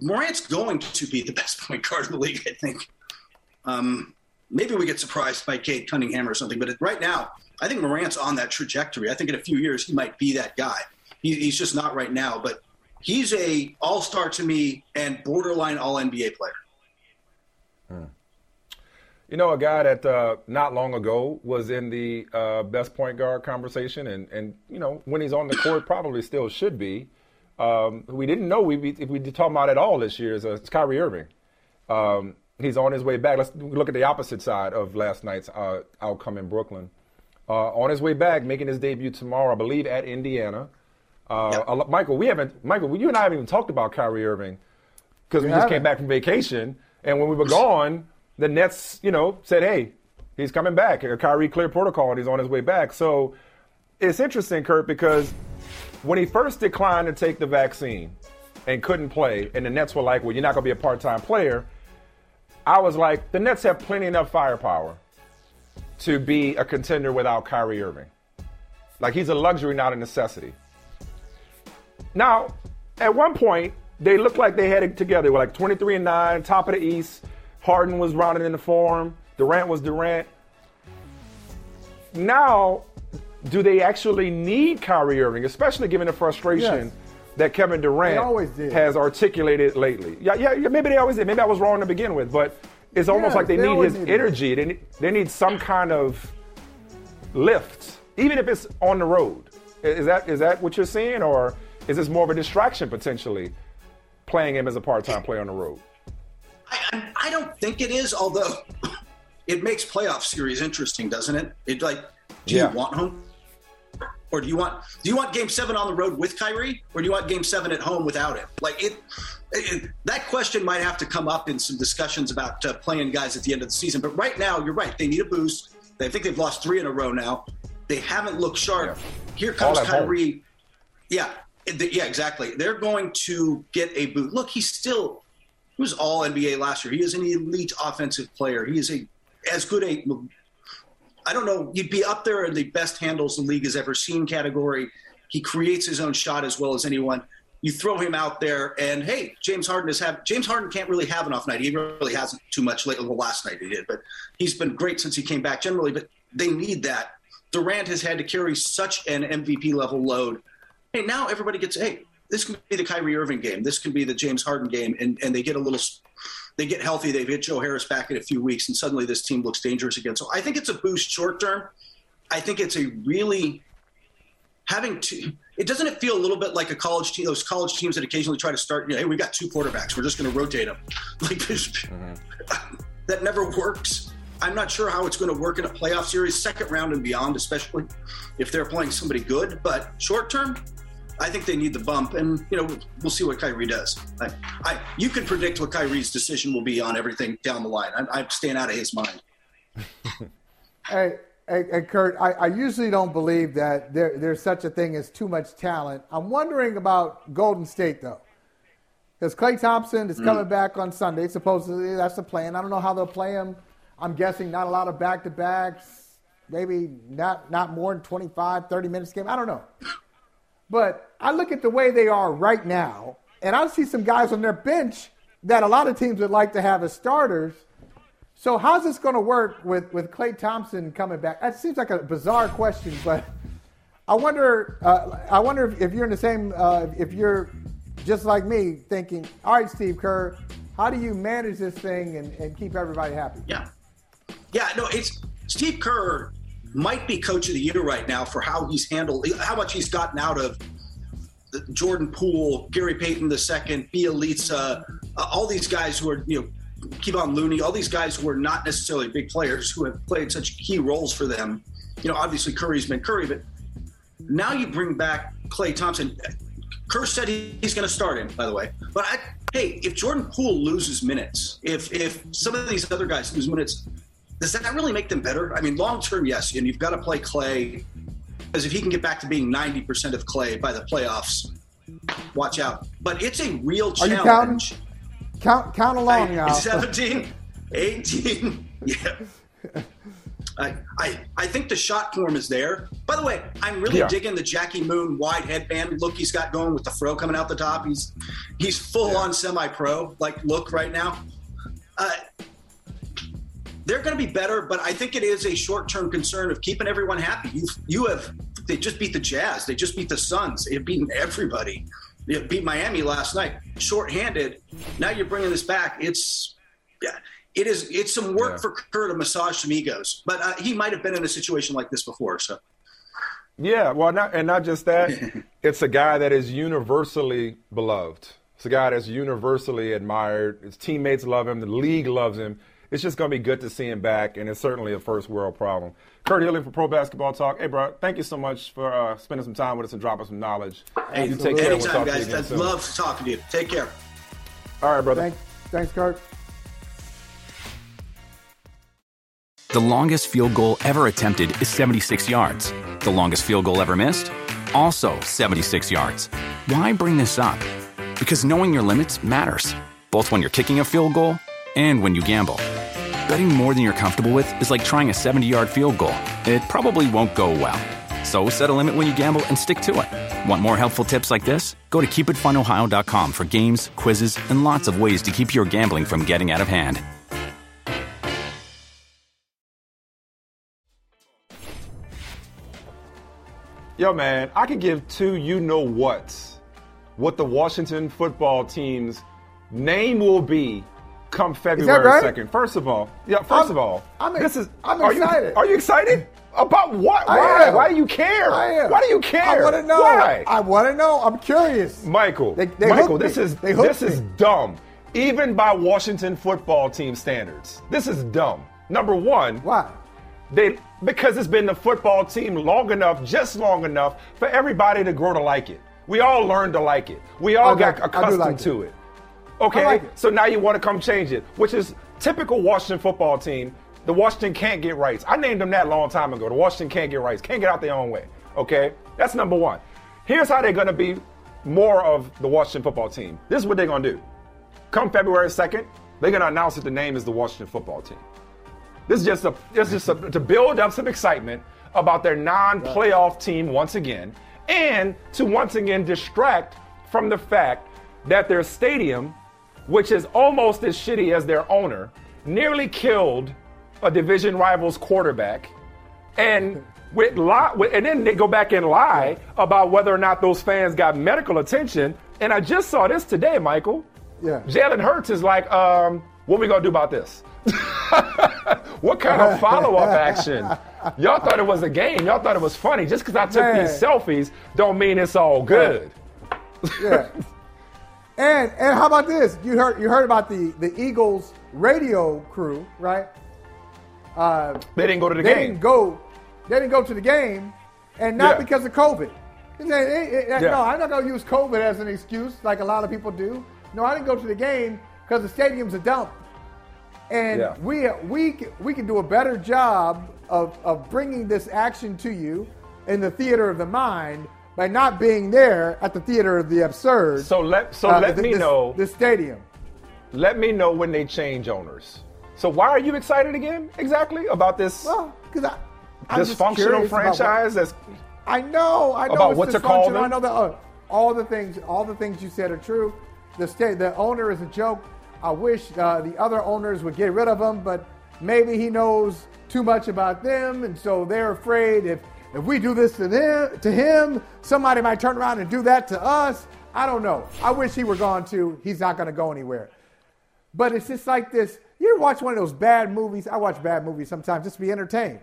Morant's going to be the best point guard in the league, I think. Um, maybe we get surprised by Cade Cunningham or something, but right now, I think Morant's on that trajectory. I think in a few years he might be that guy. He, he's just not right now, but he's a all star to me and borderline all NBA player. Hmm. You know, a guy that uh, not long ago was in the uh, best point guard conversation, and, and you know when he's on the court, probably still should be. Um, we didn't know we if we did talk about it all this year is uh, Kyrie Irving. Um, he's on his way back. Let's look at the opposite side of last night's uh, outcome in Brooklyn. Uh, on his way back, making his debut tomorrow, I believe, at Indiana. Uh. Michael, we haven't, Michael, you and I haven't even talked about Kyrie Irving because we, we just came back from vacation. And when we were gone, the Nets, you know, said, hey, he's coming back. Kyrie cleared protocol and he's on his way back. So it's interesting, Kurt, because when he first declined to take the vaccine and couldn't play, and the Nets were like, well, you're not going to be a part time player, I was like, the Nets have plenty enough firepower to be a contender without Kyrie Irving. Like, he's a luxury, not a necessity. Now, at one point, they looked like they had it together. They were like 23 and 9, top of the East. Harden was rounding in the form. Durant was Durant. now, do they actually need Kyrie Irving, especially given the frustration Yes. that Kevin Durant has articulated lately? Yeah, yeah, yeah, maybe they always did. Maybe I was wrong to begin with, but it's almost Yeah, like they, they need his needed it. energy. They need, they need some kind of lift, even if it's on the road. Is that is that what you're seeing, or is this more of a distraction potentially, playing him as a part-time player on the road? I, I don't think it is, although it makes playoff series interesting, doesn't it? It like, do Yeah. you want home, or do you want do you want Game Seven on the road with Kyrie, or do you want Game Seven at home without him? Like it, it that question might have to come up in some discussions about uh, playing guys at the end of the season. But right now, you're right; they need a boost. They think they've lost three in a row now. They haven't looked sharp. Here comes at home. Kyrie. Yeah, yeah, exactly. They're going to get a boot. Look, he's still he was all NBA last year. He is an elite offensive player. He is a as good a I don't know, you'd be up there in the best handles the league has ever seen category. He creates his own shot as well as anyone. You throw him out there, and hey, James Harden has have James Harden can't really have an off night. He really hasn't too much lately. Well, last night he did, but he's been great since he came back generally. But they need that. Durant has had to carry such an MVP level load. Hey, now everybody gets hey, this can be the Kyrie Irving game. This can be the James Harden game, and and they get a little they get healthy. They get Joe Harris back in a few weeks, and suddenly this team looks dangerous again. So I think it's a boost short term. I think it's a really having to. It doesn't it feel a little bit like a college team? Those college teams that occasionally try to start. You know, hey, we've got two quarterbacks. We're just going to rotate them. Like this, mm-hmm. that never works. I'm not sure how it's going to work in a playoff series, second round and beyond, especially if they're playing somebody good. But short term, I think they need the bump, and you know we'll see what Kyrie does. I, I you can predict what Kyrie's decision will be on everything down the line. I'm, I'm staying out of his mind. Hey, hey, hey Kurt, I, I usually don't believe that there, there's such a thing as too much talent. I'm wondering about Golden State, though. Because Klay Thompson is mm. coming back on Sunday. Supposedly, that's the plan. I don't know how they'll play him. I'm guessing not a lot of back to backs, maybe not, not more than 25, 30 minutes game. I don't know. But I look at the way they are right now, and I see some guys on their bench that a lot of teams would like to have as starters. So how's this going to work with with Klay Thompson coming back? That seems like a bizarre question, but I wonder. Uh, I wonder if, if you're in the same. Uh, if you're just like me, thinking, all right, Steve Kerr, how do you manage this thing and, and keep everybody happy? Yeah. Yeah, no, it's Steve Kerr might be coach of the year right now for how he's handled, how much he's gotten out of Jordan Poole, Gary Payton II, Bjelica, uh, all these guys who are, you know, Kevon Looney, all these guys who are not necessarily big players who have played such key roles for them. You know, obviously Curry's been Curry, but now you bring back Klay Thompson. Kerr said he- he's going to start him, by the way. But I, hey, if Jordan Poole loses minutes, if if some of these other guys lose minutes, does that really make them better? I mean, long term, yes. And you've got to play Klay because if he can get back to being ninety percent of Klay by the playoffs, watch out. But it's a real challenge. Count count along now. 17, 18. Yeah. I, I I think the shot form is there. By the way, I'm really Yeah. digging the Jackie Moon wide headband look he's got going with the fro coming out the top. He's he's full on semi pro like look right now. Uh, they're going to be better, but I think it is a short term concern of keeping everyone happy. You you have they just beat the Jazz, they just beat the Suns, they've beaten everybody. They beat Miami last night, shorthanded. Now you're bringing this back. It's yeah, it is. It's some work Yeah. for Kerr to massage some egos, but uh, he might have been in a situation like this before. So Yeah, well, not, and not just that. it's a guy that is universally beloved. It's a guy that's universally admired. His teammates love him. The league loves him. It's just going to be good to see him back, and it's certainly a first world problem. Kurt Helin for Pro Basketball Talk. Hey, bro, thank you so much for uh, spending some time with us and dropping some knowledge. hey, you take care. We'll anytime, talk to you guys. I'd soon. love talking to you. Take care. All right, brother. Thanks, thanks, Kurt. The longest field goal ever attempted is 76 yards. The longest field goal ever missed? Also 76 yards. Why bring this up? Because knowing your limits matters, both when you're kicking a field goal and when you gamble. Betting more than you're comfortable with is like trying a 70 yard field goal. It probably won't go well. So set a limit when you gamble and stick to it. Want more helpful tips like this? Go to keepitfunohio.com for games, quizzes, and lots of ways to keep your gambling from getting out of hand. Yo, man, I could give two you know what's what the Washington football team's name will be come February right? 2nd. First of all, yeah, 1st I'm- of all, I'm this is I'm are excited. You, are you excited? About what? I Why? am. Why do you care? I am. Why do you care? I want to know. Why? I want to know. I'm curious. Michael, They- they Michael, this me. is this is dumb. Even by Washington football team standards, this is dumb. Number one, Why? they because it's been the football team long enough, just long enough for everybody to grow to like it. We all learned to like it. We all I got like- accustomed like it. to it. Okay, like so now you want to come change it, which is typical Washington football team. The Washington can't get rights. I named them that a long time ago. The Washington can't get rights, can't get out their own way. Okay, that's number one. Here's how they're going to be more of the Washington football team. This is what they're going to do. Come February 2nd, they're going to announce that the name is the Washington football team. This is just a this is just a, to build up some excitement about their non-playoff team once again, and to once again distract from the fact that their stadium, which is almost as shitty as their owner, nearly killed a division rival's quarterback, and with lie, and then they go back and lie about whether or not those fans got medical attention. And I just saw this today, Michael. Yeah. Jalen Hurts is like, um, what we gonna do about this? what kind of follow-up action? Y'all thought it was a game. Y'all thought it was funny. Just because I took Man. these selfies don't mean it's all good. Yeah. And and how about this? You heard you heard about the the Eagles radio crew, right? Uh, They didn't go to the they game. didn't go. They didn't go to the game, and not Yeah. because of COVID. They "Hey, hey, hey, Yeah. No, I'm not going to use COVID as an excuse like a lot of people do. No, I didn't go to the game because the stadium's a dump, and Yeah. we we can- we can do a better job of of bringing this action to you in the theater of the mind by not being there at the theater of the absurd. So let so uh, let th- me this- know. the stadium. Let me know when they change owners. So why are you excited again? Exactly about this Well, because I I'm dysfunctional franchise? That's I know, I know About it's what to call them? I know that uh, all the things, all the things you said are true. The state, the owner is a joke. I wish uh, the other owners would get rid of him, but maybe he knows too much about them, and so they're afraid if if we do this to them, to him, somebody might turn around and do that to us. I don't know. I wish he were gone too. He's not going to go anywhere. But it's just like this. You ever watch one of those bad movies? I watch bad movies sometimes just to be entertained.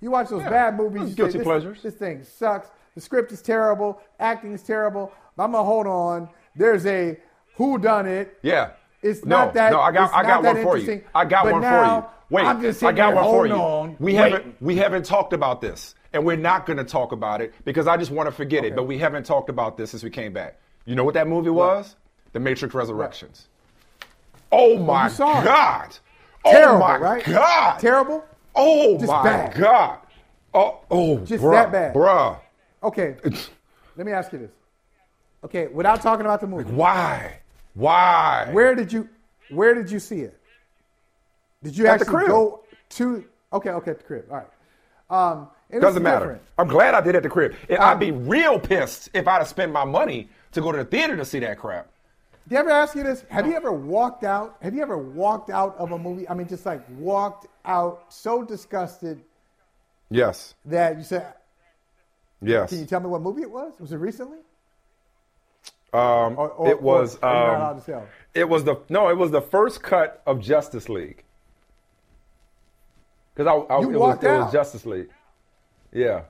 You watch those Yeah, bad movies. you guilty say, this, pleasures. This thing sucks. The script is terrible. Acting is terrible. But I'm gonna hold on. There's a who done it. yeah. It's no, not that. No, I got I got one for you. I got one now, for you. Wait, I'm just I got there one for you. on, We waiting. haven't we haven't talked about this, and we're not going to talk about it because I just want to forget it. But we haven't talked about this since we came back. You know what that movie was? The Matrix Resurrections. Oh, oh my saw it. God! Oh Terrible, oh my right? God! Terrible. Oh Just my bad. God! Oh, oh, Just bruh, that bad. bruh. Okay. Let me ask you this. Okay, without talking about the movie, Why? Why? where did you where did you see it? Did you At the actually go to? Okay, okay, at the crib. All right. Um, Doesn't matter. different. I'm glad I did at the crib. Um, I'd be real pissed if I'd have spent my money to go to the theater to see that crap. Did you ever ask you this? Have you ever walked out? Have you ever walked out of a movie? I mean, just like walked out so disgusted Yes. that you said, Yes. "Can you tell me what movie it was? Was it recently?" Um, Or- or- it was. or are you not um, allowed to tell? It was the no. It was the first cut of Justice League. Because I, I You it, was, walked it was. Justice League. Yeah.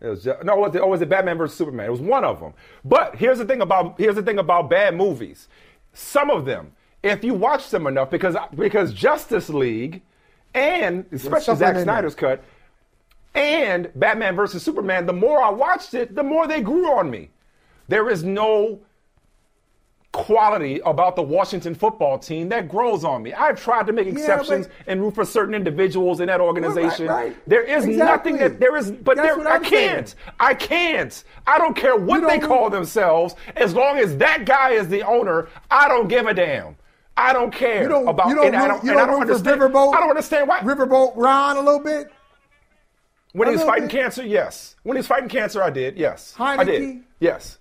It was ju- no, it was, it oh, was it Batman versus Superman. It was one of them. But here's the thing about here's the thing about bad movies. Some of them, if you watch them enough, because because Justice League, and especially Zack. Snyder's cut, and Batman versus Superman, the more I watched it, the more they grew on me. There is no quality about the Washington football team that grows on me. I've tried to make exceptions but- and root for certain individuals in that organization. Right, right. There is Exactly. nothing that there is, but That's there, I can't. saying. I can't. I don't care what they don't- call themselves. As long as that guy is the owner, I don't give a damn. I don't care You don't. about. you don't. and I don't, you and I don't don't understand. Riverboat. I don't understand why. Riverboat Ron a little bit. When a he was fighting bit. cancer, yes. When he was fighting cancer, I did. Yes, I Heinicke? did. Yes.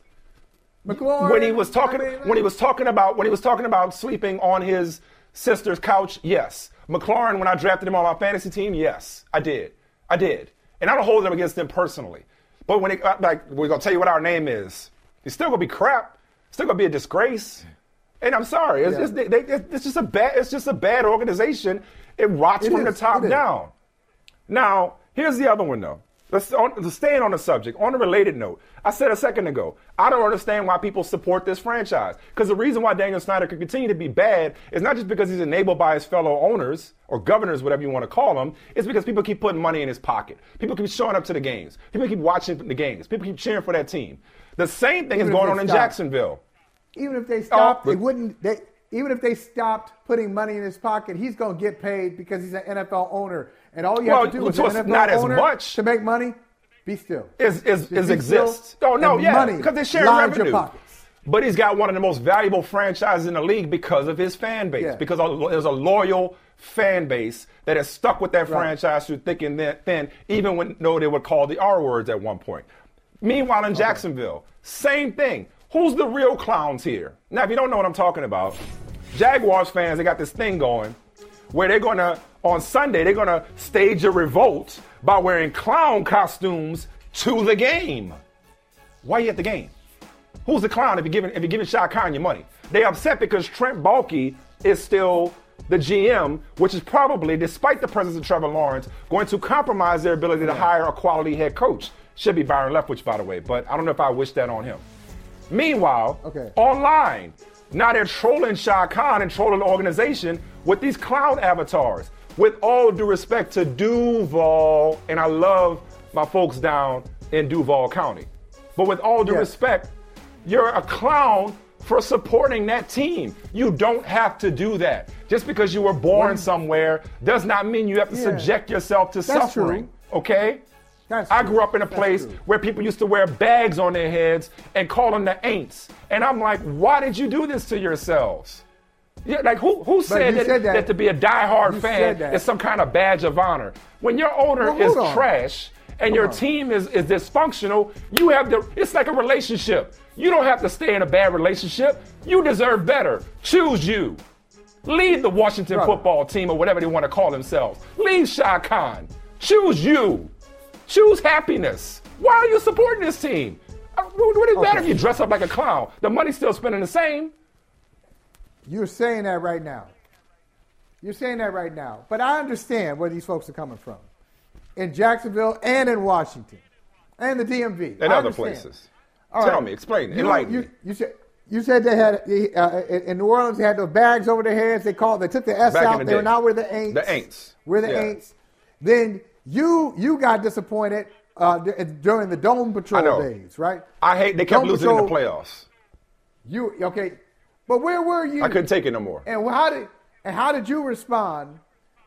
McLaurin. when he was talking I mean, when he was talking about when he was talking about sleeping on his sister's couch, yes. McLaurin, when I drafted him on my fantasy team, yes, I did. I did. And I don't hold them against them personally. But when it uh, like we're gonna tell you what our name is, it's still gonna be crap. It's still gonna be a disgrace. And I'm sorry, it's, Yeah. it's, they, they, it's just a bad. It's just a bad organization. It rots It from is, the top down. Now, here's the other one though. Let's on, staying on the subject. On a related note, I said a second ago, I don't understand why people support this franchise. Because the reason why Daniel Snyder could continue to be bad is not just because he's enabled by his fellow owners or governors, whatever you want to call them. It's because people keep putting money in his pocket. People keep showing up to the games. People keep watching the games. People keep cheering for that team. The same thing Even is going on in. Jacksonville. Even if they stopped, but- they wouldn't. They even if they stopped putting money in his pocket, he's going to get paid because he's an NFL owner, and all you Well, have to do so an not as much. to make money. Be still. is is, is still, Oh no, yeah, because they share revenue. But he's got one of the most valuable franchises in the league because of his fan base. Yeah. Because there's a loyal fan base that has stuck with that Right. franchise through thick and thin- even when though they would call the R words at one point. Meanwhile, in Jacksonville, same thing. Who's the real clowns here? Now, if you don't know what I'm talking about, Jaguars fans, they got this thing going where they're going to, on Sunday, they're going to stage a revolt by wearing clown costumes to the game. Why you at the game? Who's the clown if you're giving if you're giving Shad Khan your money? They upset because Trent Baalke is still the GM, which is probably, despite the presence of Trevor Lawrence, going to compromise their ability to hire a quality head coach. Should be Byron Leftwich, by the way, but I don't know if I wish that on him. Meanwhile, Okay. online, now they're trolling Shad Khan and trolling the organization with these clown avatars. With all due respect to Duval, and I love my folks down in Duval County, but with all due Yes. respect, you're a clown for supporting that team. You don't have to do that. Just because you were born somewhere does not mean you have to Yeah. subject yourself to That's suffering. Okay? That's I grew up in a That's place true. where people used to wear bags on their heads and call them the ain'ts. And I'm like, why did you do this to yourselves? Yeah, like who who said, that, said that- that to be a diehard you fan is some kind of badge of honor? When your owner Well, is on. trash and Come your on. team is, is dysfunctional, you have the it's like a relationship. You don't have to stay in a bad relationship. You deserve better. Choose you. Leave the Washington Brother. football team or whatever they want to call themselves. Leave Shad Khan. Choose you. Choose happiness. Why are you supporting this team? Uh, What what does it matter if you dress up like a clown? The money's still spending the same. You're saying that right now. You're saying that right now. But I understand where these folks are coming from. In Jacksonville and in Washington. And the DMV. And other places. All Tell right. me, explain, You- enlighten you, me. You said, you said they had uh, in New Orleans they had those bags over their heads. They called. They took the S Back out. the They were day. now we're the ain'ts. The ain'ts. We're the Yeah. ain'ts. Then you you got disappointed uh, d- during the Dome Patrol days, right? I hate they kept Dome losing in the playoffs. You okay? But where were you? I couldn't take it no more. And how did and how did you respond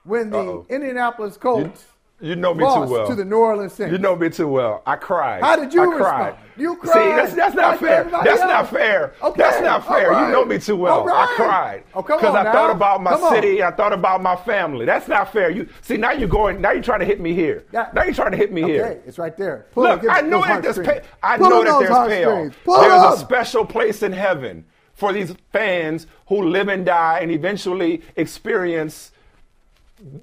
when the Uh-oh. Indianapolis You, Colts you know me lost too well. to the New Orleans Saints? You know me too well. I cried. How did you I cried. respond? You cried. See, that's, that's not like fair. That's else. not fair. Okay, That's not fair. right. You know me too well. Right. I cried. Oh, Because on I thought about my Come on. city. I thought about my family. That's not fair. You see now you're going. Now you're trying to hit me here. Now you're trying to hit me Okay, here. it's right there. Pull Look, I know that there's pay, I know that there's payoff. There's a special place in heaven for these fans who live and die and eventually experience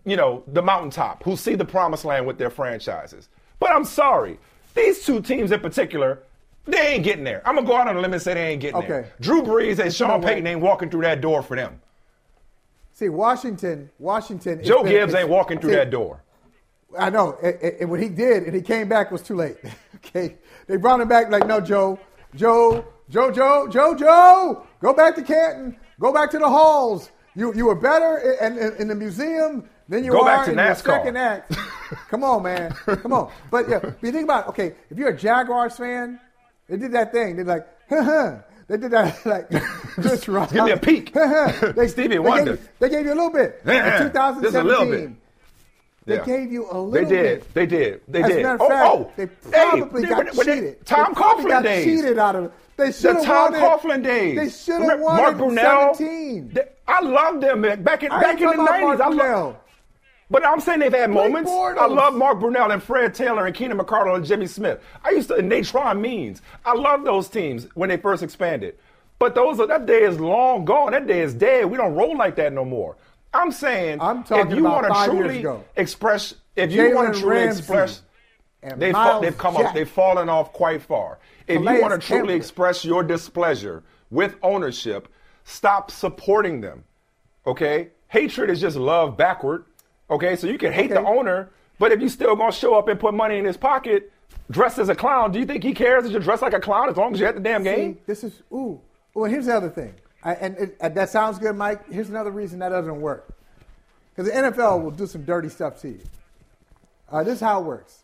you know, the mountaintop, who see the promised land with their franchises. But I'm sorry, these two teams in particular, they ain't getting there. I'm gonna go out on a limb and say they ain't getting there. Drew Brees and Sean what? Payton ain't walking through that door for them. See, Washington, Washington. Joe been- Gibbs ain't walking through see, that door. I know, and, when he did, and he came back, it was too late. okay, they brought him back like, no, Joe, Joe, Joe, Joe, Joe, Joe, go back to Canton, go back to the halls. You you were better in, in, in the museum than you Go are in NASCAR. second act. Come on, man, come on. But yeah, but you think about it, okay, if you're a Jaguars fan, they did that thing. They're like, huh, huh. They did that like just right. Give me a peek. they, Stevie Wonder. Gave, they gave you a little bit. Yeah, in 2017. just a little bit. They Yeah. gave you a little bit. They did. bit. They did. They As did. a matter of oh, fact, oh, they probably they- got they- cheated. Tom they probably Coughlin got days. cheated out of it. They The should have Tom won Coughlin it. days. They should have won Mark Brunell. in 17. They- I love them man. back in I back in the nineties. I love. But I'm saying they've had Blake moments. Bortles. I love Mark Brunell and Fred Taylor and Keenan McCardell and Jimmy Smith. I used to and Natron Means. I love those teams when they first expanded. But those are, that day is long gone. That day is dead. We don't roll like that no more. I'm saying I'm talking if you want to truly express if you want to truly Ramsey express and They've, fa- they've come Jack. up. They've fallen off quite far. If Calais you want to truly Campbell. express your displeasure with ownership, stop supporting them. Okay, hatred is just love backward. Okay, so you can hate the owner, but if you still gonna show up and put money in his pocket, dressed as a clown, do you think he cares that you're dressed like a clown as long as you're at the damn game? This is ooh. Well, here's the other thing, I, and it, and that sounds good, Mike. Here's another reason that doesn't work, because the NFL will do some dirty stuff to you. Uh, this is how it works.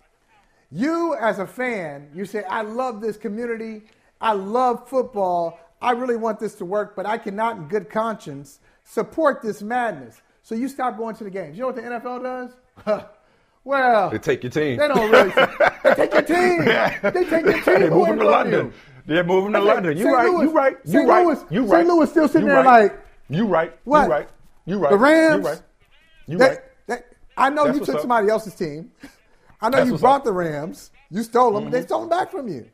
You, as a fan, you say, "I love this community. I love football. I really want this to work, but I cannot, in good conscience, support this madness." So you stop going to the games. You know what the NFL does? well, They take your team. they don't really. they take your team. They take your team. They move away him to London. you. They're moving to Okay, London. You St. right. Louis- You right. You St. right. Louis- You right. St. Louis still sitting You there right. like, you right. what? You right. You right. The Rams? You right. You right. they- I know That's you took up. somebody else's team. I know That's you brought up. the Rams. You stole them. They stole them back from you.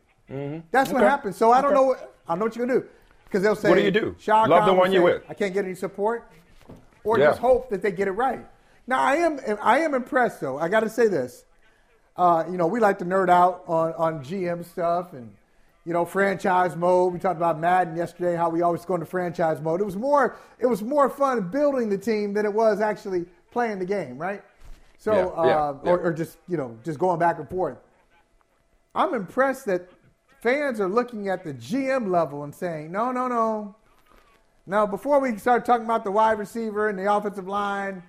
That's what happened. So I don't Okay. know what I know what you're gonna do because they'll say, What do you do? Love the one you're with. I can't get any support, or Yeah. just hope that they get it right. Now I am I am impressed though. I got to say this. Uh, you know, we like to nerd out on on GM stuff and you know franchise mode. We talked about Madden yesterday, how we always go into franchise mode. It was more it was more fun building the team than it was actually playing the game, right? So, Yeah, uh, yeah. Or, or just you know just going back and forth. I'm impressed that fans are looking at the GM level and saying, no, no, no. Now, before we start talking about the wide receiver and the offensive line,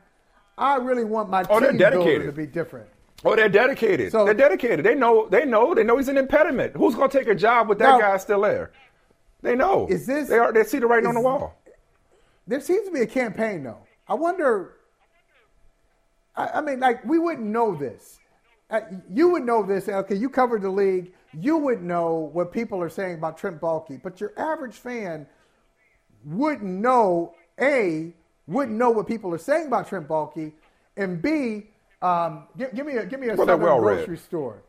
I really want my Oh, team to be different. Oh, they're dedicated. So- they're dedicated. They know. They know. They know he's an impediment. Who's going to take a job with that Now- guy still there? They know. Is this- They are. They see the writing on the wall. There seems to be a campaign, though. I wonder. I, I mean, like, we wouldn't know this. Uh, you would know this. Okay, you covered the league. You would know what people are saying about Trent Baalke, but your average fan wouldn't know. A wouldn't know what people are saying about Trent Baalke, and B, um, give, give me a give me a Well, southern well read. grocery store.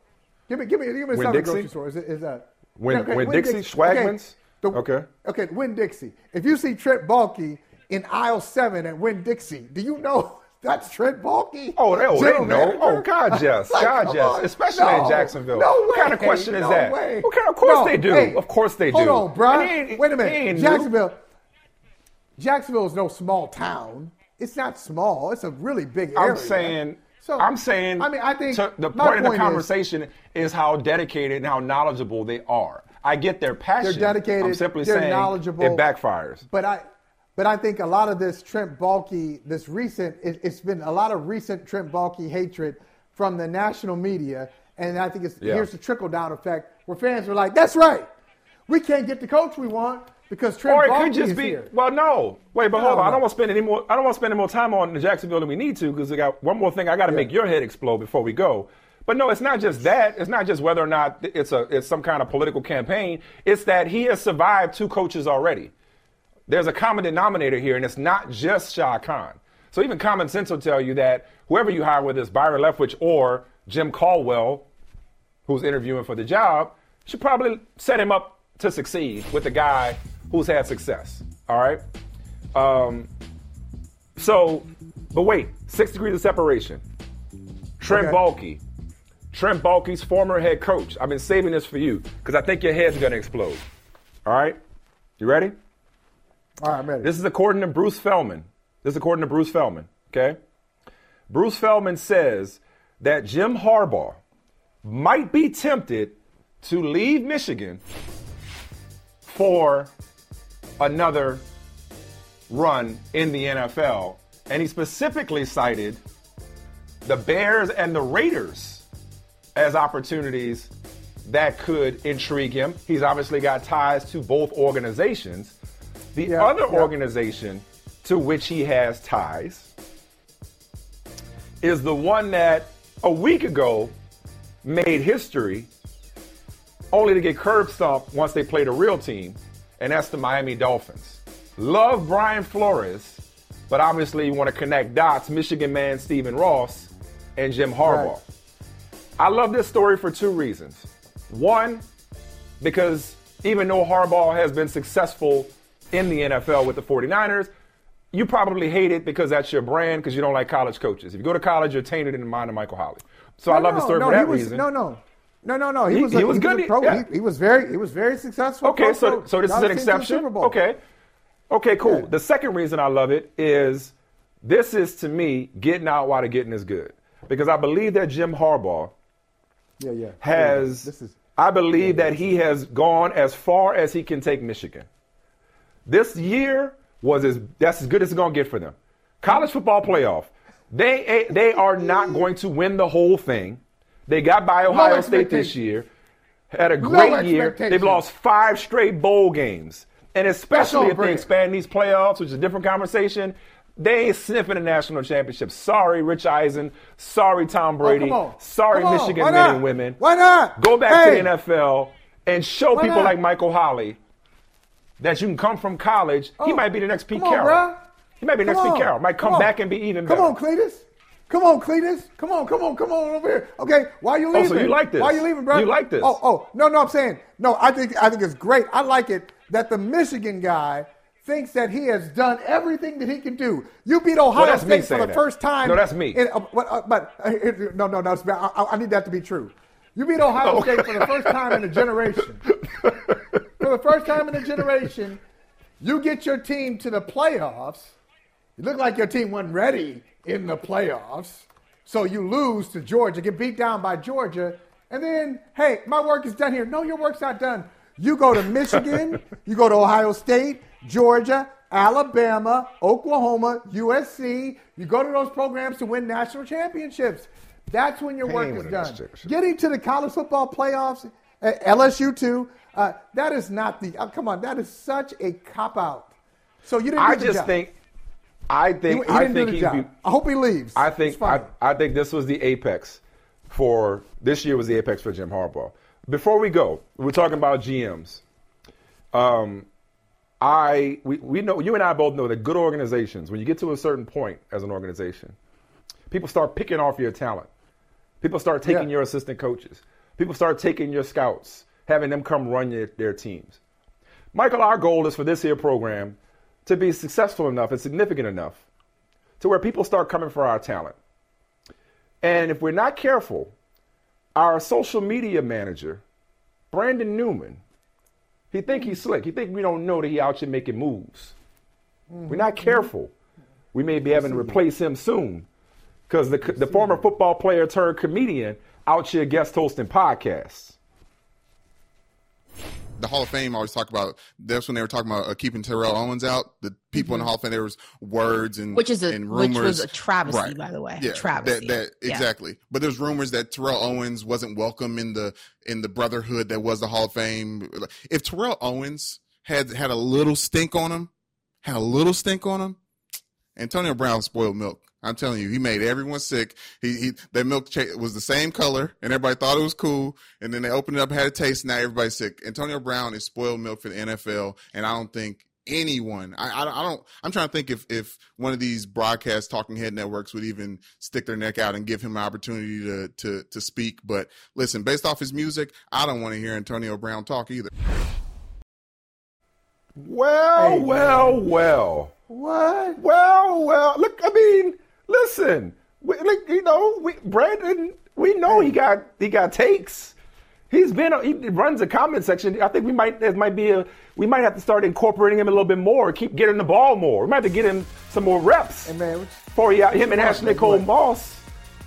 Give me give me give me a Winn southern Dixie? grocery store. Is, it, is that Winn- Okay, Winn Winn Dixie? Swagman's? Schwegmann's? The- Okay. Okay, Winn Dixie. If you see Trent Baalke in aisle seven at Winn Dixie, do you know that's Trent Baalke? Oh, they, oh, they know. Oh, God, yes. Like, God, yes. Especially No, in Jacksonville. No way. what kind of question is no that? way. What kind, of course No, they do. hey, of course they do. Hold on, bro. And he ain't- Wait a minute. ain't new. Jacksonville. Jacksonville is no small town. It's not small. It's a really big area. I'm saying. So, I'm saying. I mean, I think the point of the point is- conversation is, how dedicated and how knowledgeable they are. I get their passion. They're dedicated. I'm simply they're saying knowledgeable. it backfires. But I, but I think a lot of this Trent Baalke, this recent, it, it's been a lot of recent Trent Baalke hatred from the national media, and I think it's Yeah. here's the trickle down effect where fans are like, "That's right, we can't get the coach we want because Trent Or it Baalke could just is be. here." Well, no. Wait, but hold on. I don't want to spend any more. I don't want to spend any more time on the Jacksonville than we need to because I got one more thing. I got to make your head explode before we go. But no, it's not just that. It's not just whether or not it's a it's some kind of political campaign. It's that he has survived two coaches already. There's a common denominator here, and it's not just Shad Khan. So even common sense will tell you that whoever you hire, whether it's Byron Leftwich or Jim Caldwell, who's interviewing for the job, should probably set him up to succeed with the guy who's had success. All right. Um, so, but wait, six degrees of separation. Trent Okay. Baalke. Trent Baalke's former head coach. I've been saving this for you because I think your head's going to explode. All right? You ready? All right, ready. This is according to Bruce Feldman. This is according to Bruce Feldman, okay? Bruce Feldman says that Jim Harbaugh might be tempted to leave Michigan for another run in the NFL. And he specifically cited the Bears and the Raiders as opportunities that could intrigue him. He's obviously got ties to both organizations. The Yeah, other yeah. organization to which he has ties is the one that a week ago made history only to get curb stomped once they played a real team, and that's the Miami Dolphins. Love Brian Flores, but obviously you want to connect dots, Michigan man Stephen Ross and Jim Harbaugh. Right. I love this story for two reasons. One, because even though Harbaugh has been successful in the NFL with the 49ers, you probably hate it because that's your brand because you don't like college coaches. If you go to college, you're tainted in the mind of Michael Holley. So No, I love the story no, for that was, reason. No, no, no, no, no. He, He- was. A, he was good. A pro, Yeah. he, he was very. He was very successful. Okay, so so this is an his team to the exception. Okay, okay, cool. The second reason I love it is this is to me getting out while the getting is good because I believe that Jim Harbaugh Yeah, yeah. has. This is. I believe that he has gone as far as he can take Michigan. This year was as that's as good as it's going to get for them. College football playoff. They eh, they are not going to win the whole thing. They got by Ohio State this year. Had a No great year. They've lost five straight bowl games. And especially if they expand these playoffs, which is a different conversation, they ain't sniffing a national championship. Sorry, Rich Eisen. Sorry, Tom Brady. Oh. Sorry. Michigan men and women. Why not? Go back Hey. to the NFL and show Why people not? like Michael Holley that you can come from college. he Oh, might be the next Pete come on, Carroll. He might be the Come next on. Pete Carroll. Might come on. back and be even better. Come on, Cletus. Come on, Cletus. Come on, come on, come on over here. Okay, why you leaving? Oh, so you like this. Why you leaving, bro? You like this. Oh, oh, no, no. I'm saying no. I think I think it's great. I like it that the Michigan guy thinks that he has done everything that he can do. You beat Ohio me State for the that. first time. No, that's me. in- uh, but uh, but uh, no, no, no. I- I need that to be true. You beat Ohio Oh. State for the first time in a generation. for the first time in a generation, you get your team to the playoffs. You look like your team wasn't ready in the playoffs. So you lose to Georgia, get beat down by Georgia, and then, hey, my work is done here. No, your work's not done. You go to Michigan, you go to Ohio State, Georgia, Alabama, Oklahoma, USC. You go to those programs to win national championships. That's when your He work is done. Getting to the college football playoffs, uh, LSU too, uh, that is not the, uh, come on, that is such a cop out. So you didn't I just think. I think. he I didn't think do the he'd job. be. I hope he leaves. I think. I, I think this was the apex for this year was the apex for Jim Harbaugh. Before we go, we're talking about GMs. Um, I we, we know you and I both know that good organizations, when you get to a certain point as an organization, people start picking off your talent. People start taking Yeah. your assistant coaches. People start taking your scouts, having them come run your, their teams. Michael, our goal is for this here program to be successful enough and significant enough to where people start coming for our talent. And if we're not careful, our social media manager, Brandon Newman, he think he's slick. He think we don't know that he out here making moves. We're not mm-hmm. careful. We may be having to replace him soon because the, the former football player turned comedian out here guest hosting podcasts. The Hall of Fame always talk about. That's when they were talking about uh, keeping Terrell Owens out. The people in the Hall of Fame, there was words and Mm-hmm. Which is a- and which rumors. was a travesty, Right. by the way. Yeah, Travesty. That, that Yeah. exactly. But there's rumors that Terrell Owens wasn't welcome in the in the brotherhood that was the Hall of Fame. If Terrell Owens had had a little stink on him, had a little stink on him, Antonio Brown spoiled milk. I'm telling you, he made everyone sick. He, he that milk was the same color, and everybody thought it was cool. And then they opened it up, had a taste. And now everybody's sick. Antonio Brown is spoiled milk for the NFL, and I don't think anyone. I, I, I don't. I'm trying to think if if one of these broadcast talking head networks would even stick their neck out and give him an opportunity to to to speak. But listen, based off his music, I don't want to hear Antonio Brown talk either. Well, well, well. What? Well, well. Look, I mean, listen. We, like, you know, we Brandon. We know he got he got takes. He's been he runs a comment section. I think we might there might be a we might have to start incorporating him a little bit more. Keep getting the ball more. We might have to get him some more reps. Hey, man, before he uh, him and what- Ashley Cole what- Moss.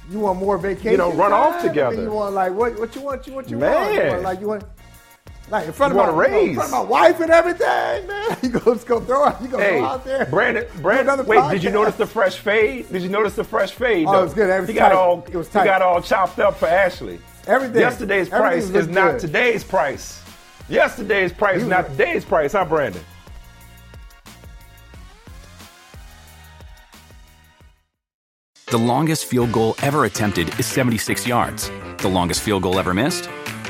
You want more vacation? You know, run off together. I mean, you want like what? What you want? You what you Man. want? You want, like you want. Like in front You of my, want a you know, in front of my wife and everything, man. You go, just go throw out. You go Hey, go out there. Brandon, Brandon, another wait, did you notice the fresh fade? Did you notice the fresh fade? Oh, though? it was good. It was he got all It was he got all chopped up for Ashley. Everything. Yesterday's price Everything is not good. today's price. Yesterday's price is not today's price, huh, Brandon? The longest field goal ever attempted is 76 yards. The longest field goal ever missed?